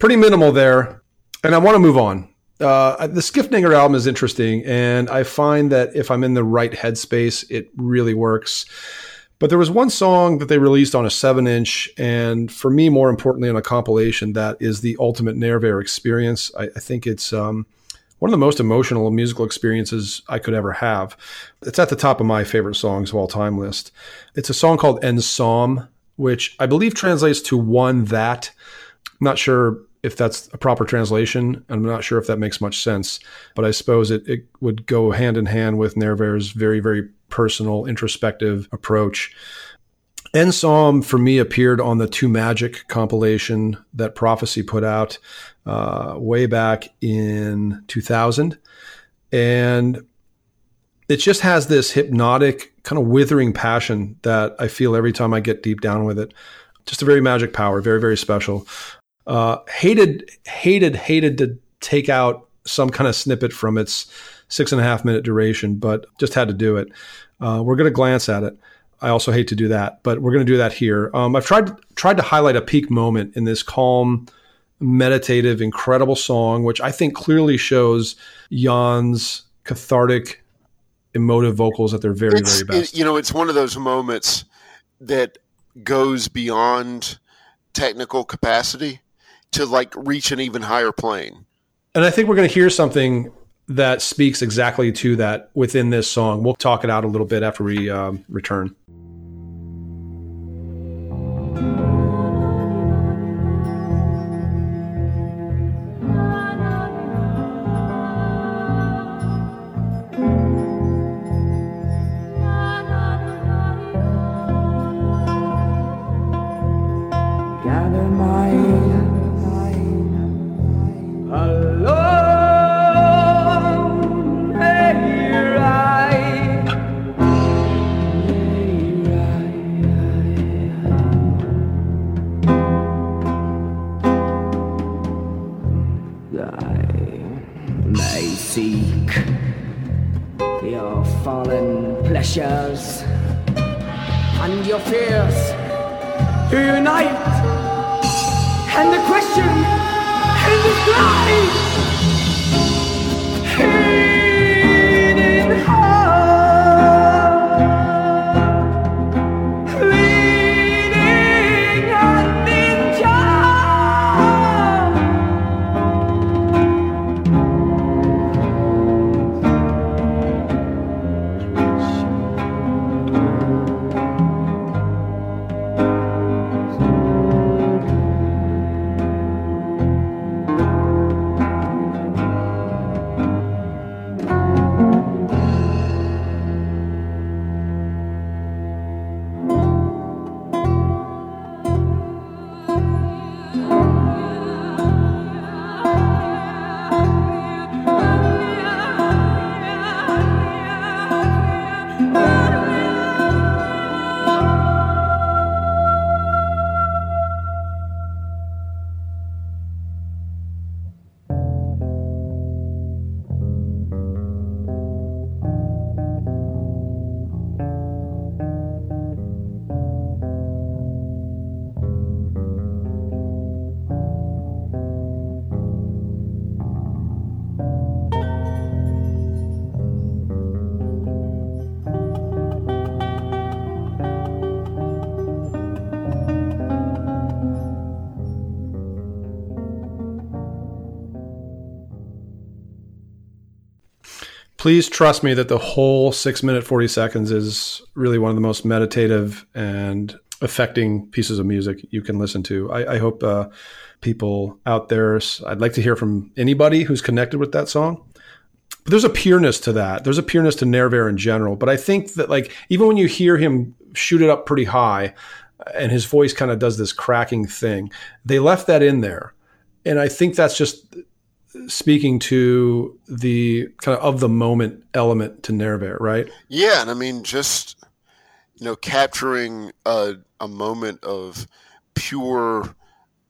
Pretty minimal there, and I want to move on. Uh, the Skiffninger album is interesting, and I find that if I'm in the right headspace, it really works. But there was one song that they released on a seven inch, and for me, more importantly, on a compilation that is the ultimate Neerwehr experience. I, I think it's um, one of the most emotional musical experiences I could ever have. It's at the top of my favorite songs of all time list. It's a song called En which I believe translates to one that. I'm not sure if that's a proper translation. I'm not sure if that makes much sense, but I suppose it, it would go hand in hand with Neerwehr's very, very personal, introspective approach. En Psalm for me appeared on the Two Magic compilation that Prophecy put out uh, way back in 2000. And it just has this hypnotic, kind of withering passion that I feel every time I get deep down with it. Just a very magic power, very, very special. Uh, hated, hated, hated to take out some kind of snippet from its six and a half minute duration, but just had to do it. Uh, we're going to glance at it. I also hate to do that, but we're going to do that here. Um, I've tried tried to highlight a peak moment in this calm, meditative, incredible song, which I think clearly shows Jan's cathartic, emotive vocals at their very, It's, very best. it- you know, it's one of those moments that goes beyond technical capacity to like reach an even higher plane. And I think we're going to hear something that speaks exactly to that within this song. We'll talk it out a little bit after we um, return. Please trust me that the whole six minute, 40 seconds is really one of the most meditative and affecting pieces of music you can listen to. I, I hope uh, people out there, I'd like to hear from anybody who's connected with that song. But there's a pureness to that. There's a pureness to Neerwehr in general. But I think that, like, even when you hear him shoot it up pretty high and his voice kind of does this cracking thing, they left that in there. And I think that's just speaking to the kind of of the moment element to Neerwehr, right? Yeah, and I mean just you know capturing a a moment of pure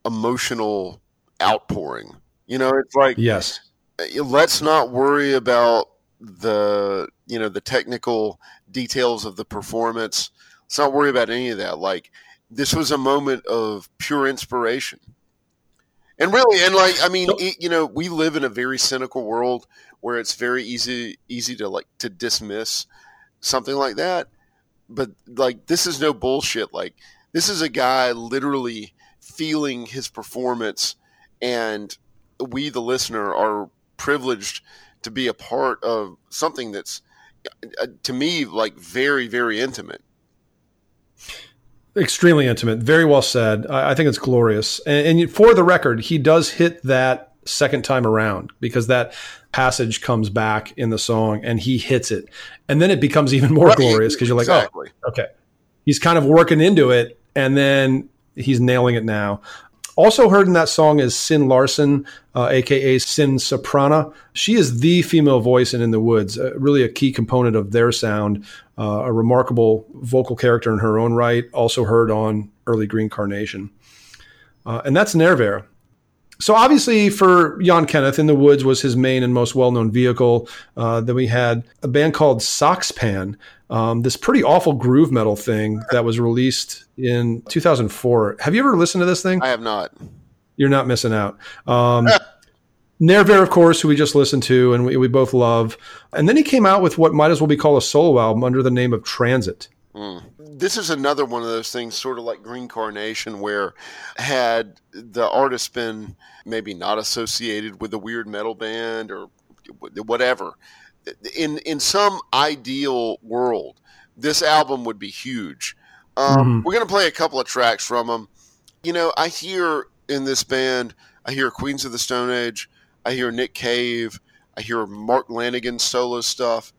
emotional outpouring. You know, it's like Yes. Eh, let's not worry about the you know the technical details of the performance. Let's not worry about any of that. Like this was a moment of pure inspiration. And really, and like, I mean, it, you know, we live in a very cynical world where it's very easy easy to like to dismiss something like that. But like, this is no bullshit. Like, this is a guy literally feeling his performance, and we, the listener, are privileged to be a part of something that's uh, to me like very very intimate. Extremely intimate. Very well said. I, I think it's glorious. And, and for the record, he does hit that second time around because that passage comes back in the song and he hits it. And then it becomes even more Right. glorious because you're like, oh, Exactly. oh, okay. He's kind of working into it and then he's nailing it now. Also heard in that song is Synne Larsen, uh, aka Synne Soprana. She is the female voice in In the Woods, uh, really a key component of their sound, uh, a remarkable vocal character in her own right. Also heard on early Green Carnation, uh, and that's Nerver. So obviously, for Jan Kenneth, In the Woods was his main and most well-known vehicle. Uh, then we had a band called Soxpan, um, this pretty awful groove metal thing that was released in 2004. Have you ever listened to this thing? I have not. You're not missing out. Um, Nerver, of course, who we just listened to and we, we both love. And then he came out with what might as well be called a solo album under the name of Transit. This is another one of those things, sort of like Green Carnation, where had the artist been maybe not associated with a weird metal band or whatever, in in some ideal world, this album would be huge. Um, We're gonna play a couple of tracks from them. You know, I hear in this band, I hear Queens of the Stone Age, I hear Nick Cave, I hear Mark Lanegan's solo stuff.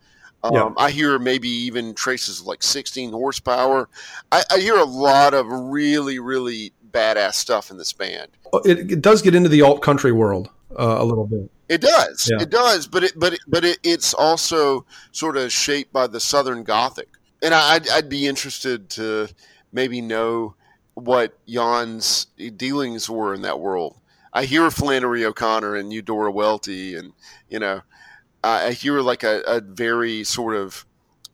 Um, Yeah. I hear maybe even traces of like 16 horsepower. I, I hear a lot of really, really badass stuff in this band. It, it does get into the alt country world uh, a little bit. It does, Yeah. it does, but it, but it, but it, it's also sort of shaped by the Southern Gothic, and I- I'd, I'd be interested to maybe know what Jan's dealings were in that world. I hear Flannery O'Connor and Eudora Welty, and you know, I I hear like a, a very sort of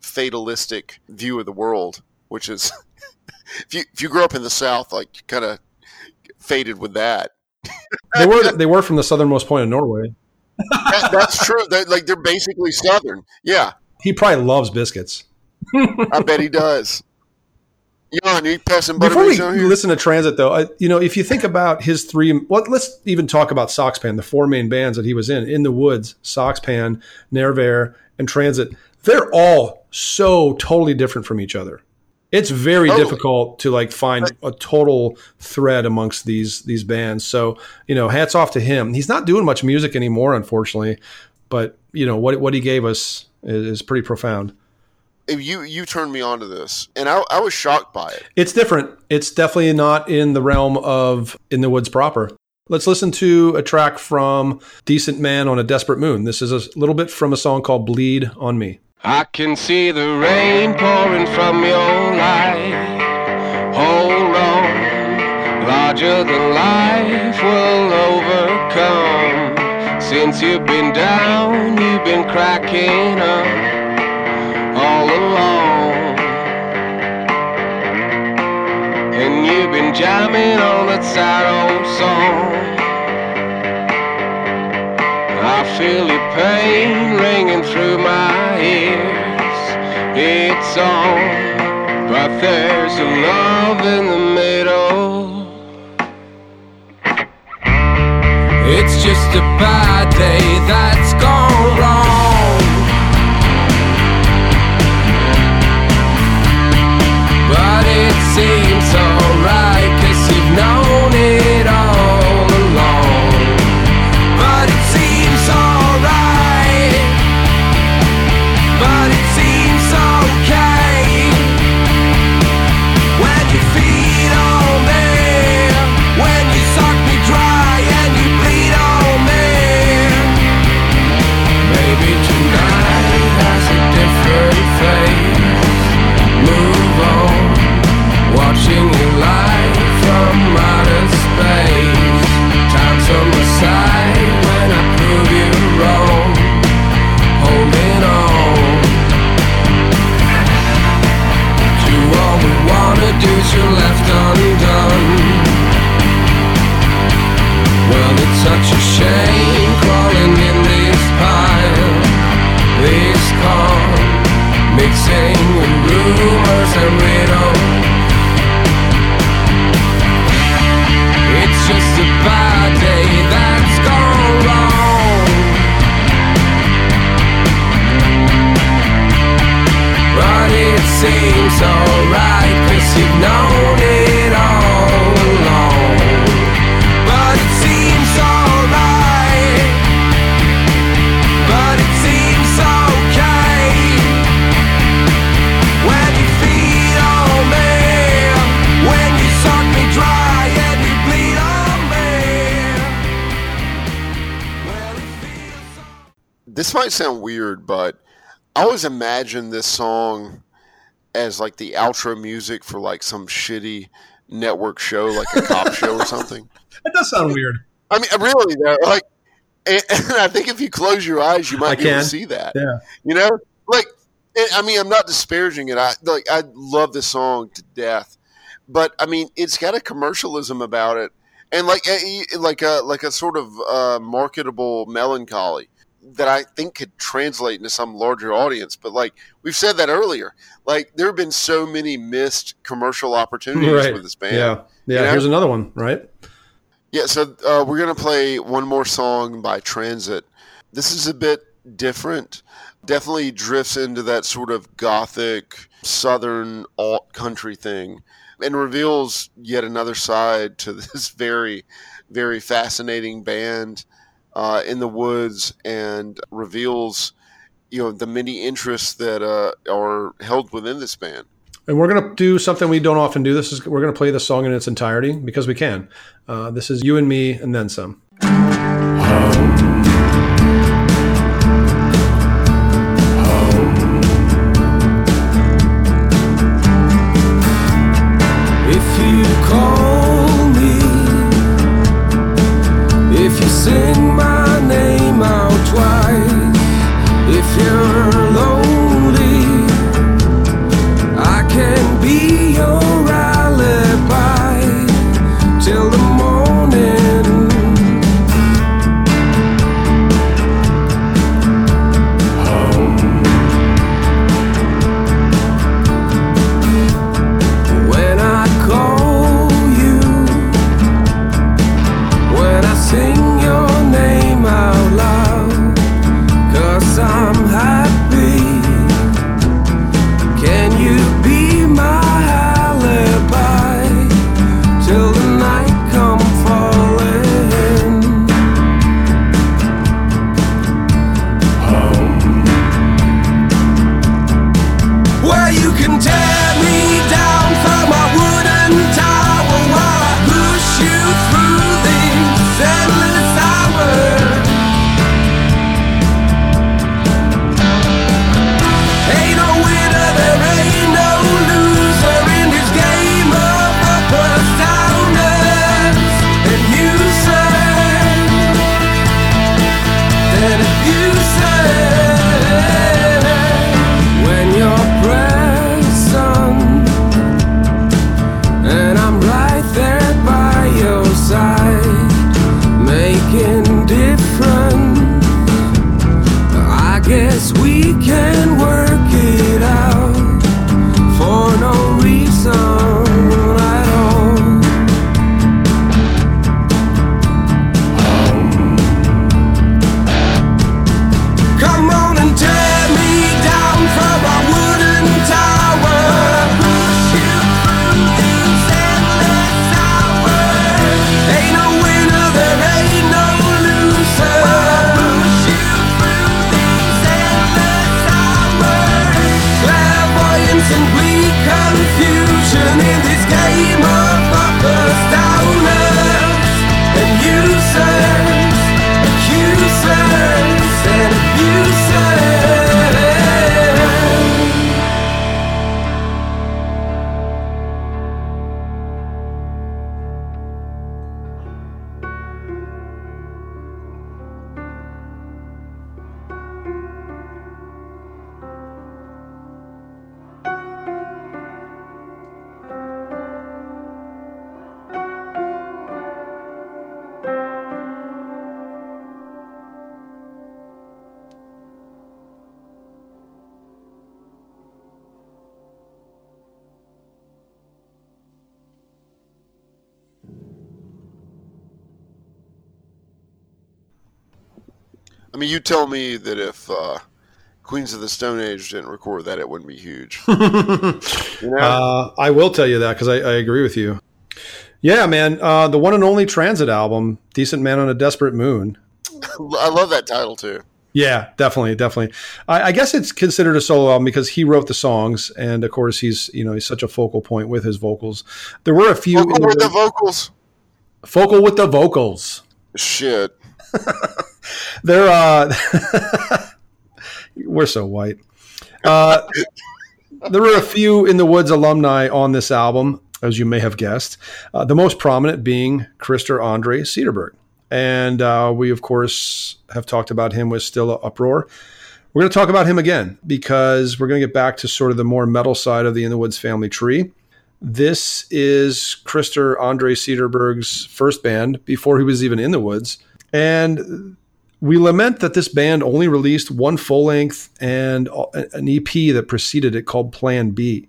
fatalistic view of the world, which is if you if you grew up in the South, like kind of faded with that. They were they were from the southernmost point of Norway. That- that's true. They're, like they're basically Southern. Yeah, He probably loves biscuits. I bet he does. Jan, you passing Before we butterbeans out here? listen to Transit, though, I, you know, if you think about his three, well, let's even talk about Soxpan, the four main bands that he was in: In the Woods, Soxpan, Nerver, and Transit. They're all so totally different from each other. It's very Totally. difficult to like find a total thread amongst these these bands. So you know, hats off to him. He's not doing much music anymore, unfortunately, but you know what what he gave us is, is pretty profound. If you you turned me on to this, and I, I was shocked by it. It's different. It's definitely not in the realm of In the Woods proper. Let's listen to a track from Decent Man on a Desperate Moon. This is a little bit from a song called Bleed on Me. I can see the rain pouring from your light. Hold on, larger than life will overcome. Since you've been down, you've been cracking up all along. And you've been jamming on that sad old song. I feel your pain ringing through my. It's on, but there's a love in the middle. It's just a bad day that's gone wrong. But it seems seems alright, cause you've known it all along. But it seems alright. But it seems okay when you feed on me, when you suck me dry and you bleed on me. Well, so This might sound weird, but I always imagine this song as like the outro music for like some shitty network show, like a cop show or something. It does sound weird. I mean, really, though, like, and, and I think if you close your eyes, you might I be able to see that. Yeah. You know, like, and, I mean, I'm not disparaging it. I like, I love this song to death, but I mean, it's got a commercialism about it, and like, a, like a like a sort of uh, marketable melancholy that I think could translate into some larger audience. But like we've said that earlier, like there have been so many missed commercial opportunities Right. with this band. Yeah. Yeah. You know? Here's another one, right? Yeah, so uh, we're gonna play one more song by Transit. This is a bit different. Definitely drifts into that sort of gothic southern alt country thing, and reveals yet another side to this very, very fascinating band uh, in the woods, and reveals, you know, the many interests that uh, are held within this band. And we're going to do something we don't often do. This is we're going to play the song in its entirety because we can. Uh, this is you and me and then some. Tell me that if uh, Queens of the Stone Age didn't record that, it wouldn't be huge. you know? Uh, I will tell you that because I, I agree with you. Yeah, man. Uh, the one and only Transit album, Decent Man on a Desperate Moon. I love that title too. Yeah, definitely, definitely. I, I guess it's considered a solo album because he wrote the songs, and of course he's you know he's such a focal point with his vocals. There were a few Vocal with the vocals. focal with the vocals. Shit. They're uh, we're so white. Uh, there were a few in the woods alumni on this album, as you may have guessed. Uh, the most prominent being Christer Andre Cederberg, and uh, we of course have talked about him with Still Uproar. We're going to talk about him again because we're going to get back to sort of the more metal side of the In the Woods family tree. This is Christer Andre Cederberg's first band before he was even in the woods. And we lament that this band only released one full length and an EP that preceded it called Plan B.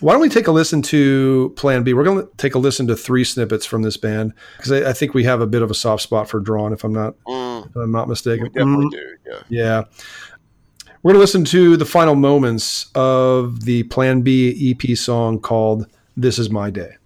Why don't we take a listen to Plan B? We're going to take a listen to three snippets from this band because I, I think we have a bit of a soft spot for Drawn, if I'm not, Mm, if I'm not mistaken. we definitely Mm. do. Yeah. Yeah. We're going to listen to the final moments of the Plan B EP song called This Is My Day.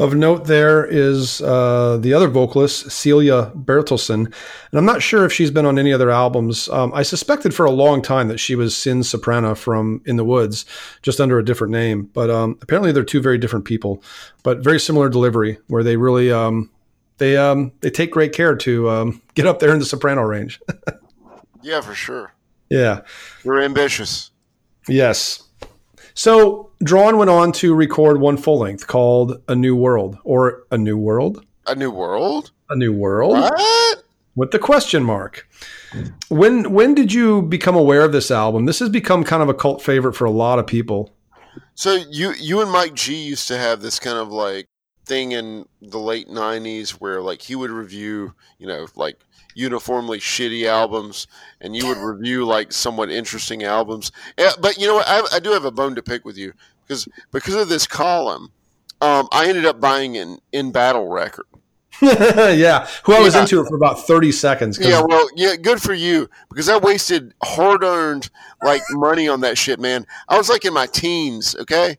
Of note, there is uh, the other vocalist, Celia Bertelsen. And I'm not sure if she's been on any other albums. Um, I suspected for a long time that she was Synne Soprana from In the Woods, just under a different name. But um, apparently, they're two very different people, but very similar delivery, where they really um, they um, they take great care to um, get up there in the soprano range. Yeah, for sure. yeah. You're ambitious. Yes. So Drawn went on to record one full length called A New World or A New World. A new world? A New World What? with the question mark. When when did you become aware of this album? This has become kind of a cult favorite for a lot of people. So you you and Mike G used to have this kind of like thing in the late '90s where like he would review, you know, like uniformly shitty albums, and you would review like somewhat interesting albums. Yeah, but you know what? I, I do have a bone to pick with you because because of this column, um, I ended up buying an in battle record. yeah, who I was Yeah. into it for about thirty seconds. Yeah, well, yeah, good for you because I wasted hard earned like money on that shit, man. I was like in my teens, okay.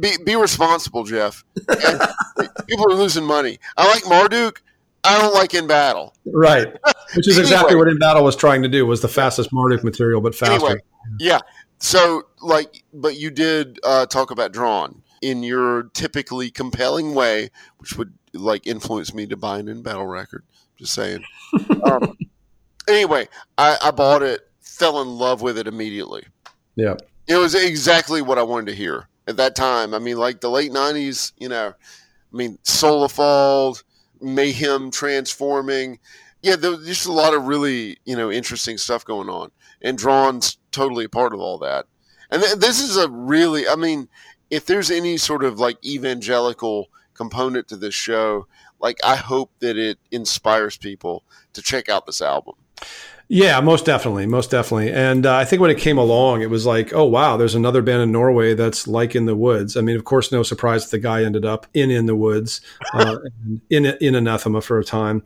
Be, be responsible, Jeff. People are losing money. I like Marduk. I don't like in battle. right. Which is exactly what In Battle was trying to do. Was the fastest Marduk material, but faster. Anyway, yeah. So, like, but you did uh, talk about drawn in your typically compelling way, which would like influence me to buy an in battle record. Just saying. um, anyway, I, I bought it, fell in love with it immediately. Yeah. It was exactly what I wanted to hear at that time. I mean, like the late '90s. You know, I mean, Solefald, Mayhem transforming. Yeah, there was just a lot of really you know interesting stuff going on, and Drawn's totally a part of all that. And th- this is a really, I mean, if there's any sort of like evangelical component to this show, like I hope that it inspires people to check out this album. Yeah, most definitely, most definitely. And uh, I think when it came along, it was like, oh wow, there's another band in Norway that's like In the Woods. I mean, of course, no surprise that the guy ended up in In the Woods, uh, and in in Anathema for a time.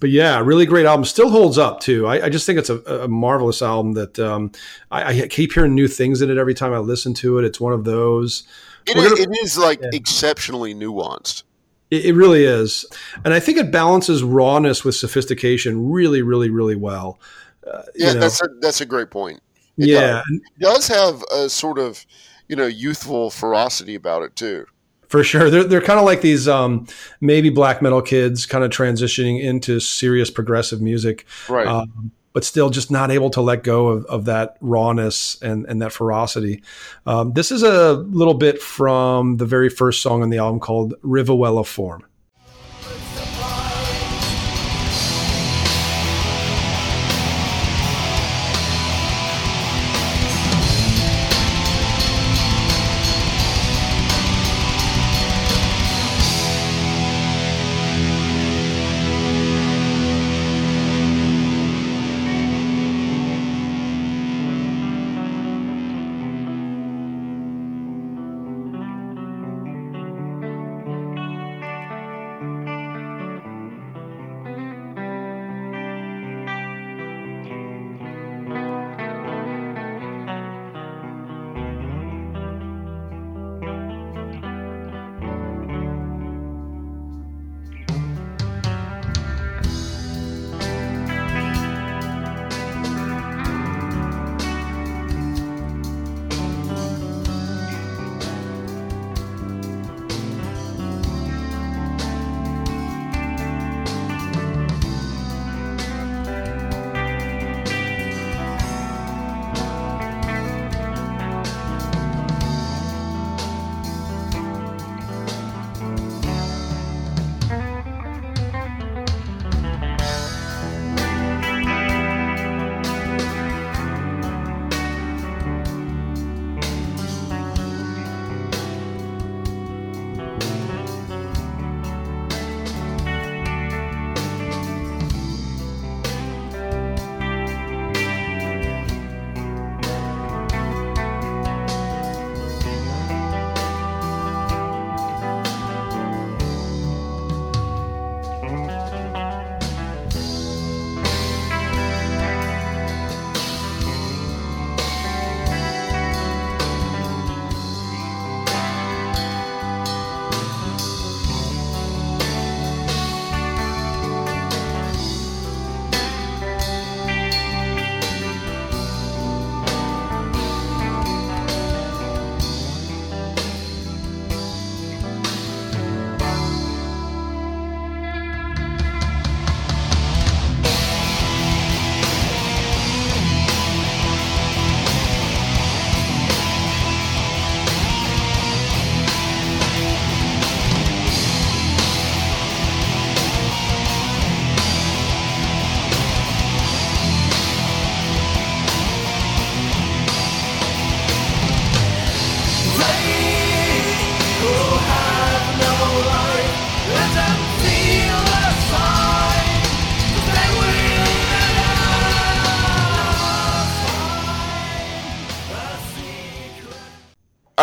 But yeah, really great album. Still holds up too. I, I just think it's a, a marvelous album that um, I, I keep hearing new things in it every time I listen to it. It's one of those. It gonna- it is like Yeah. exceptionally nuanced. It, it really is, and I think it balances rawness with sophistication really, really, really well. Uh, Yeah, you know, that's a, that's a great point. It yeah, It does have a sort of, you know, youthful ferocity about it too. For sure, they're they're kind of like these um, maybe black metal kids, kind of transitioning into serious progressive music, Right. um, but still just not able to let go of, of that rawness and and that ferocity. Um, this is a little bit from the very first song on the album called Rivawella Form.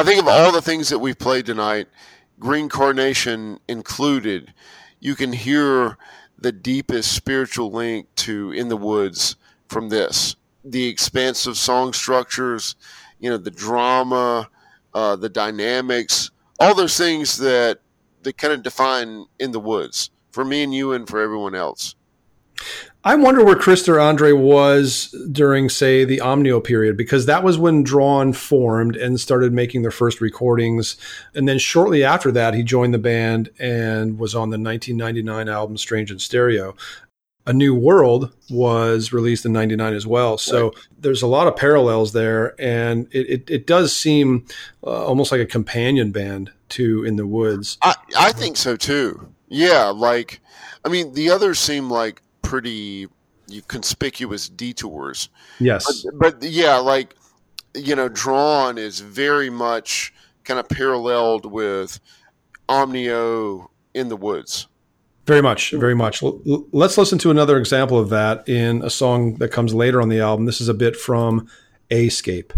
I think of all the things that we've played tonight, Green Carnation included, you can hear the deepest spiritual link to In the Woods from this. The expansive song structures, you know, the drama, uh, the dynamics, all those things that that kind of define In the Woods for me and you and for everyone else. I wonder where Christer Andre was during, say, the Omnio period, because that was when Drawn formed and started making their first recordings. And then shortly after that, he joined the band and was on the 1999 album Strange in Stereo. A New World was released in 99 as well. So right. there's a lot of parallels there. And it, it, it does seem uh, almost like a companion band to In the Woods. I, I think so too. Yeah. Like, I mean, the others seem like pretty conspicuous detours. Yes. But, but yeah, like, you know, Drawn is very much kind of paralleled with Omnio in the Woods. Very much, very much. Let's listen to another example of that in a song that comes later on the album. This is a bit from Escape.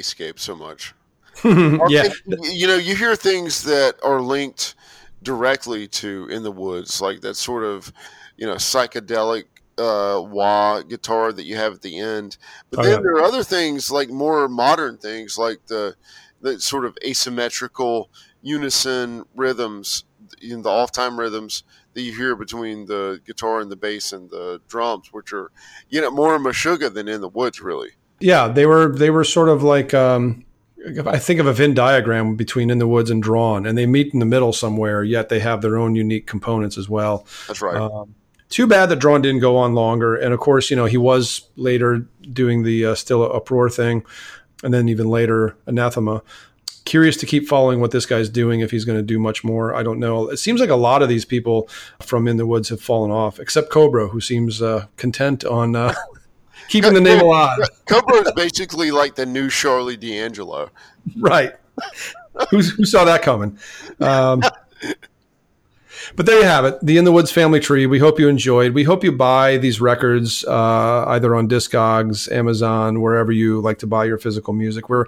Escape so much. yeah, you know, you hear things that are linked directly to In the Woods, like that sort of, you know, psychedelic uh, wah guitar that you have at the end. But oh, then yeah. there are other things like more modern things, like the the sort of asymmetrical unison rhythms, in the off time rhythms that you hear between the guitar and the bass and the drums, which are you know more Meshuggah than In the Woods, really. Yeah, they were they were sort of like um, I think of a Venn diagram between In the Woods and Drawn, and they meet in the middle somewhere. Yet they have their own unique components as well. That's right. Um, too bad that Drawn didn't go on longer, and of course, you know he was later doing the uh, Still Uproar thing, and then even later Anathema. Curious to keep following what this guy's doing if he's going to do much more. I don't know. It seems like a lot of these people from In the Woods have fallen off, except Kobro, who seems uh, content on uh, keeping the name alive. Kobro is basically like the new Charlie D'Angelo. Right. who, who saw that coming? Um, But there you have it, the In the Woods family tree. We hope you enjoyed. We hope you buy these records uh, either on Discogs, Amazon, wherever you like to buy your physical music. We're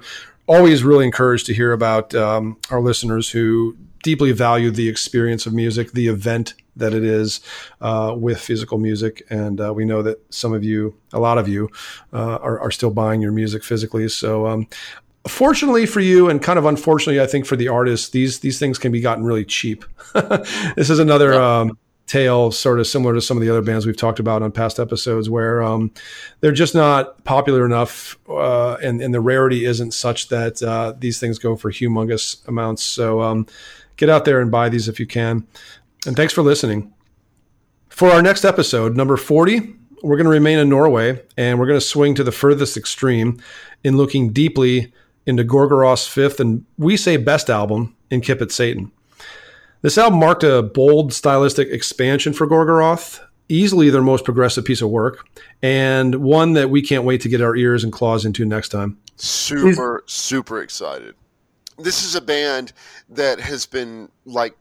always really encouraged to hear about um, our listeners who deeply value the experience of music, the event that it is uh, with physical music. And uh, we know that some of you, a lot of you, uh, are, are, still buying your music physically. So, um, fortunately for you, and kind of unfortunately, I think for the artists, these these things can be gotten really cheap. this is another. Um, tale sort of similar to some of the other bands we've talked about on past episodes where um, they're just not popular enough uh, and, and, the rarity isn't such that uh, these things go for humongous amounts so um, get out there and buy these if you can and thanks for listening for our next episode number 40 we're going to remain in norway and we're going to swing to the furthest extreme in looking deeply into gorgoroth's fifth and we say best album Incipit Satan this album marked a bold stylistic expansion for Gorgoroth, easily their most progressive piece of work, and one that we can't wait to get our ears and claws into next time. Super, super excited. This is a band that has been, like,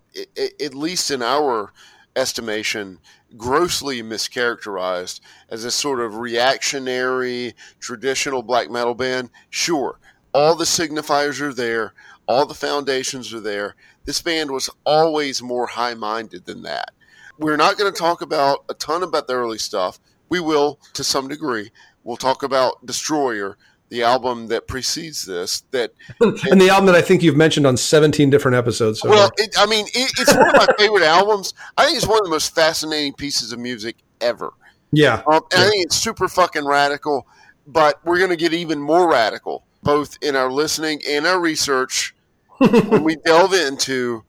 at least in our estimation, grossly mischaracterized as a sort of reactionary, traditional black metal band. Sure, all the signifiers are there, all the foundations are there this band was always more high minded than that. We're not going to talk about a ton about the early stuff. We will to some degree. We'll talk about Destroyer, the album that precedes this. That and the album that I think you've mentioned on 17 different episodes. So well, it, I mean, it, it's one of my favorite albums. I think it's one of the most fascinating pieces of music ever. Yeah, um, yeah. I think it's super fucking radical. But we're going to get even more radical, both in our listening and our research when we delve into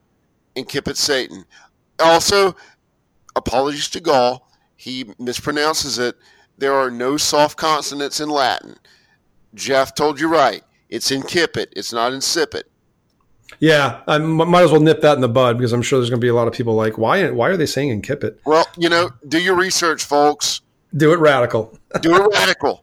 Incipit Satan. Also, apologies to Gaahl. He mispronounces it. There are no soft consonants in Latin. Jeff told you right. It's incipit. It's not in insipid. Yeah, I might as well nip that in the bud because I'm sure there's going to be a lot of people like, why? Why are they saying incipit? Well, you know, do your research, folks. Do it radical. do it radical.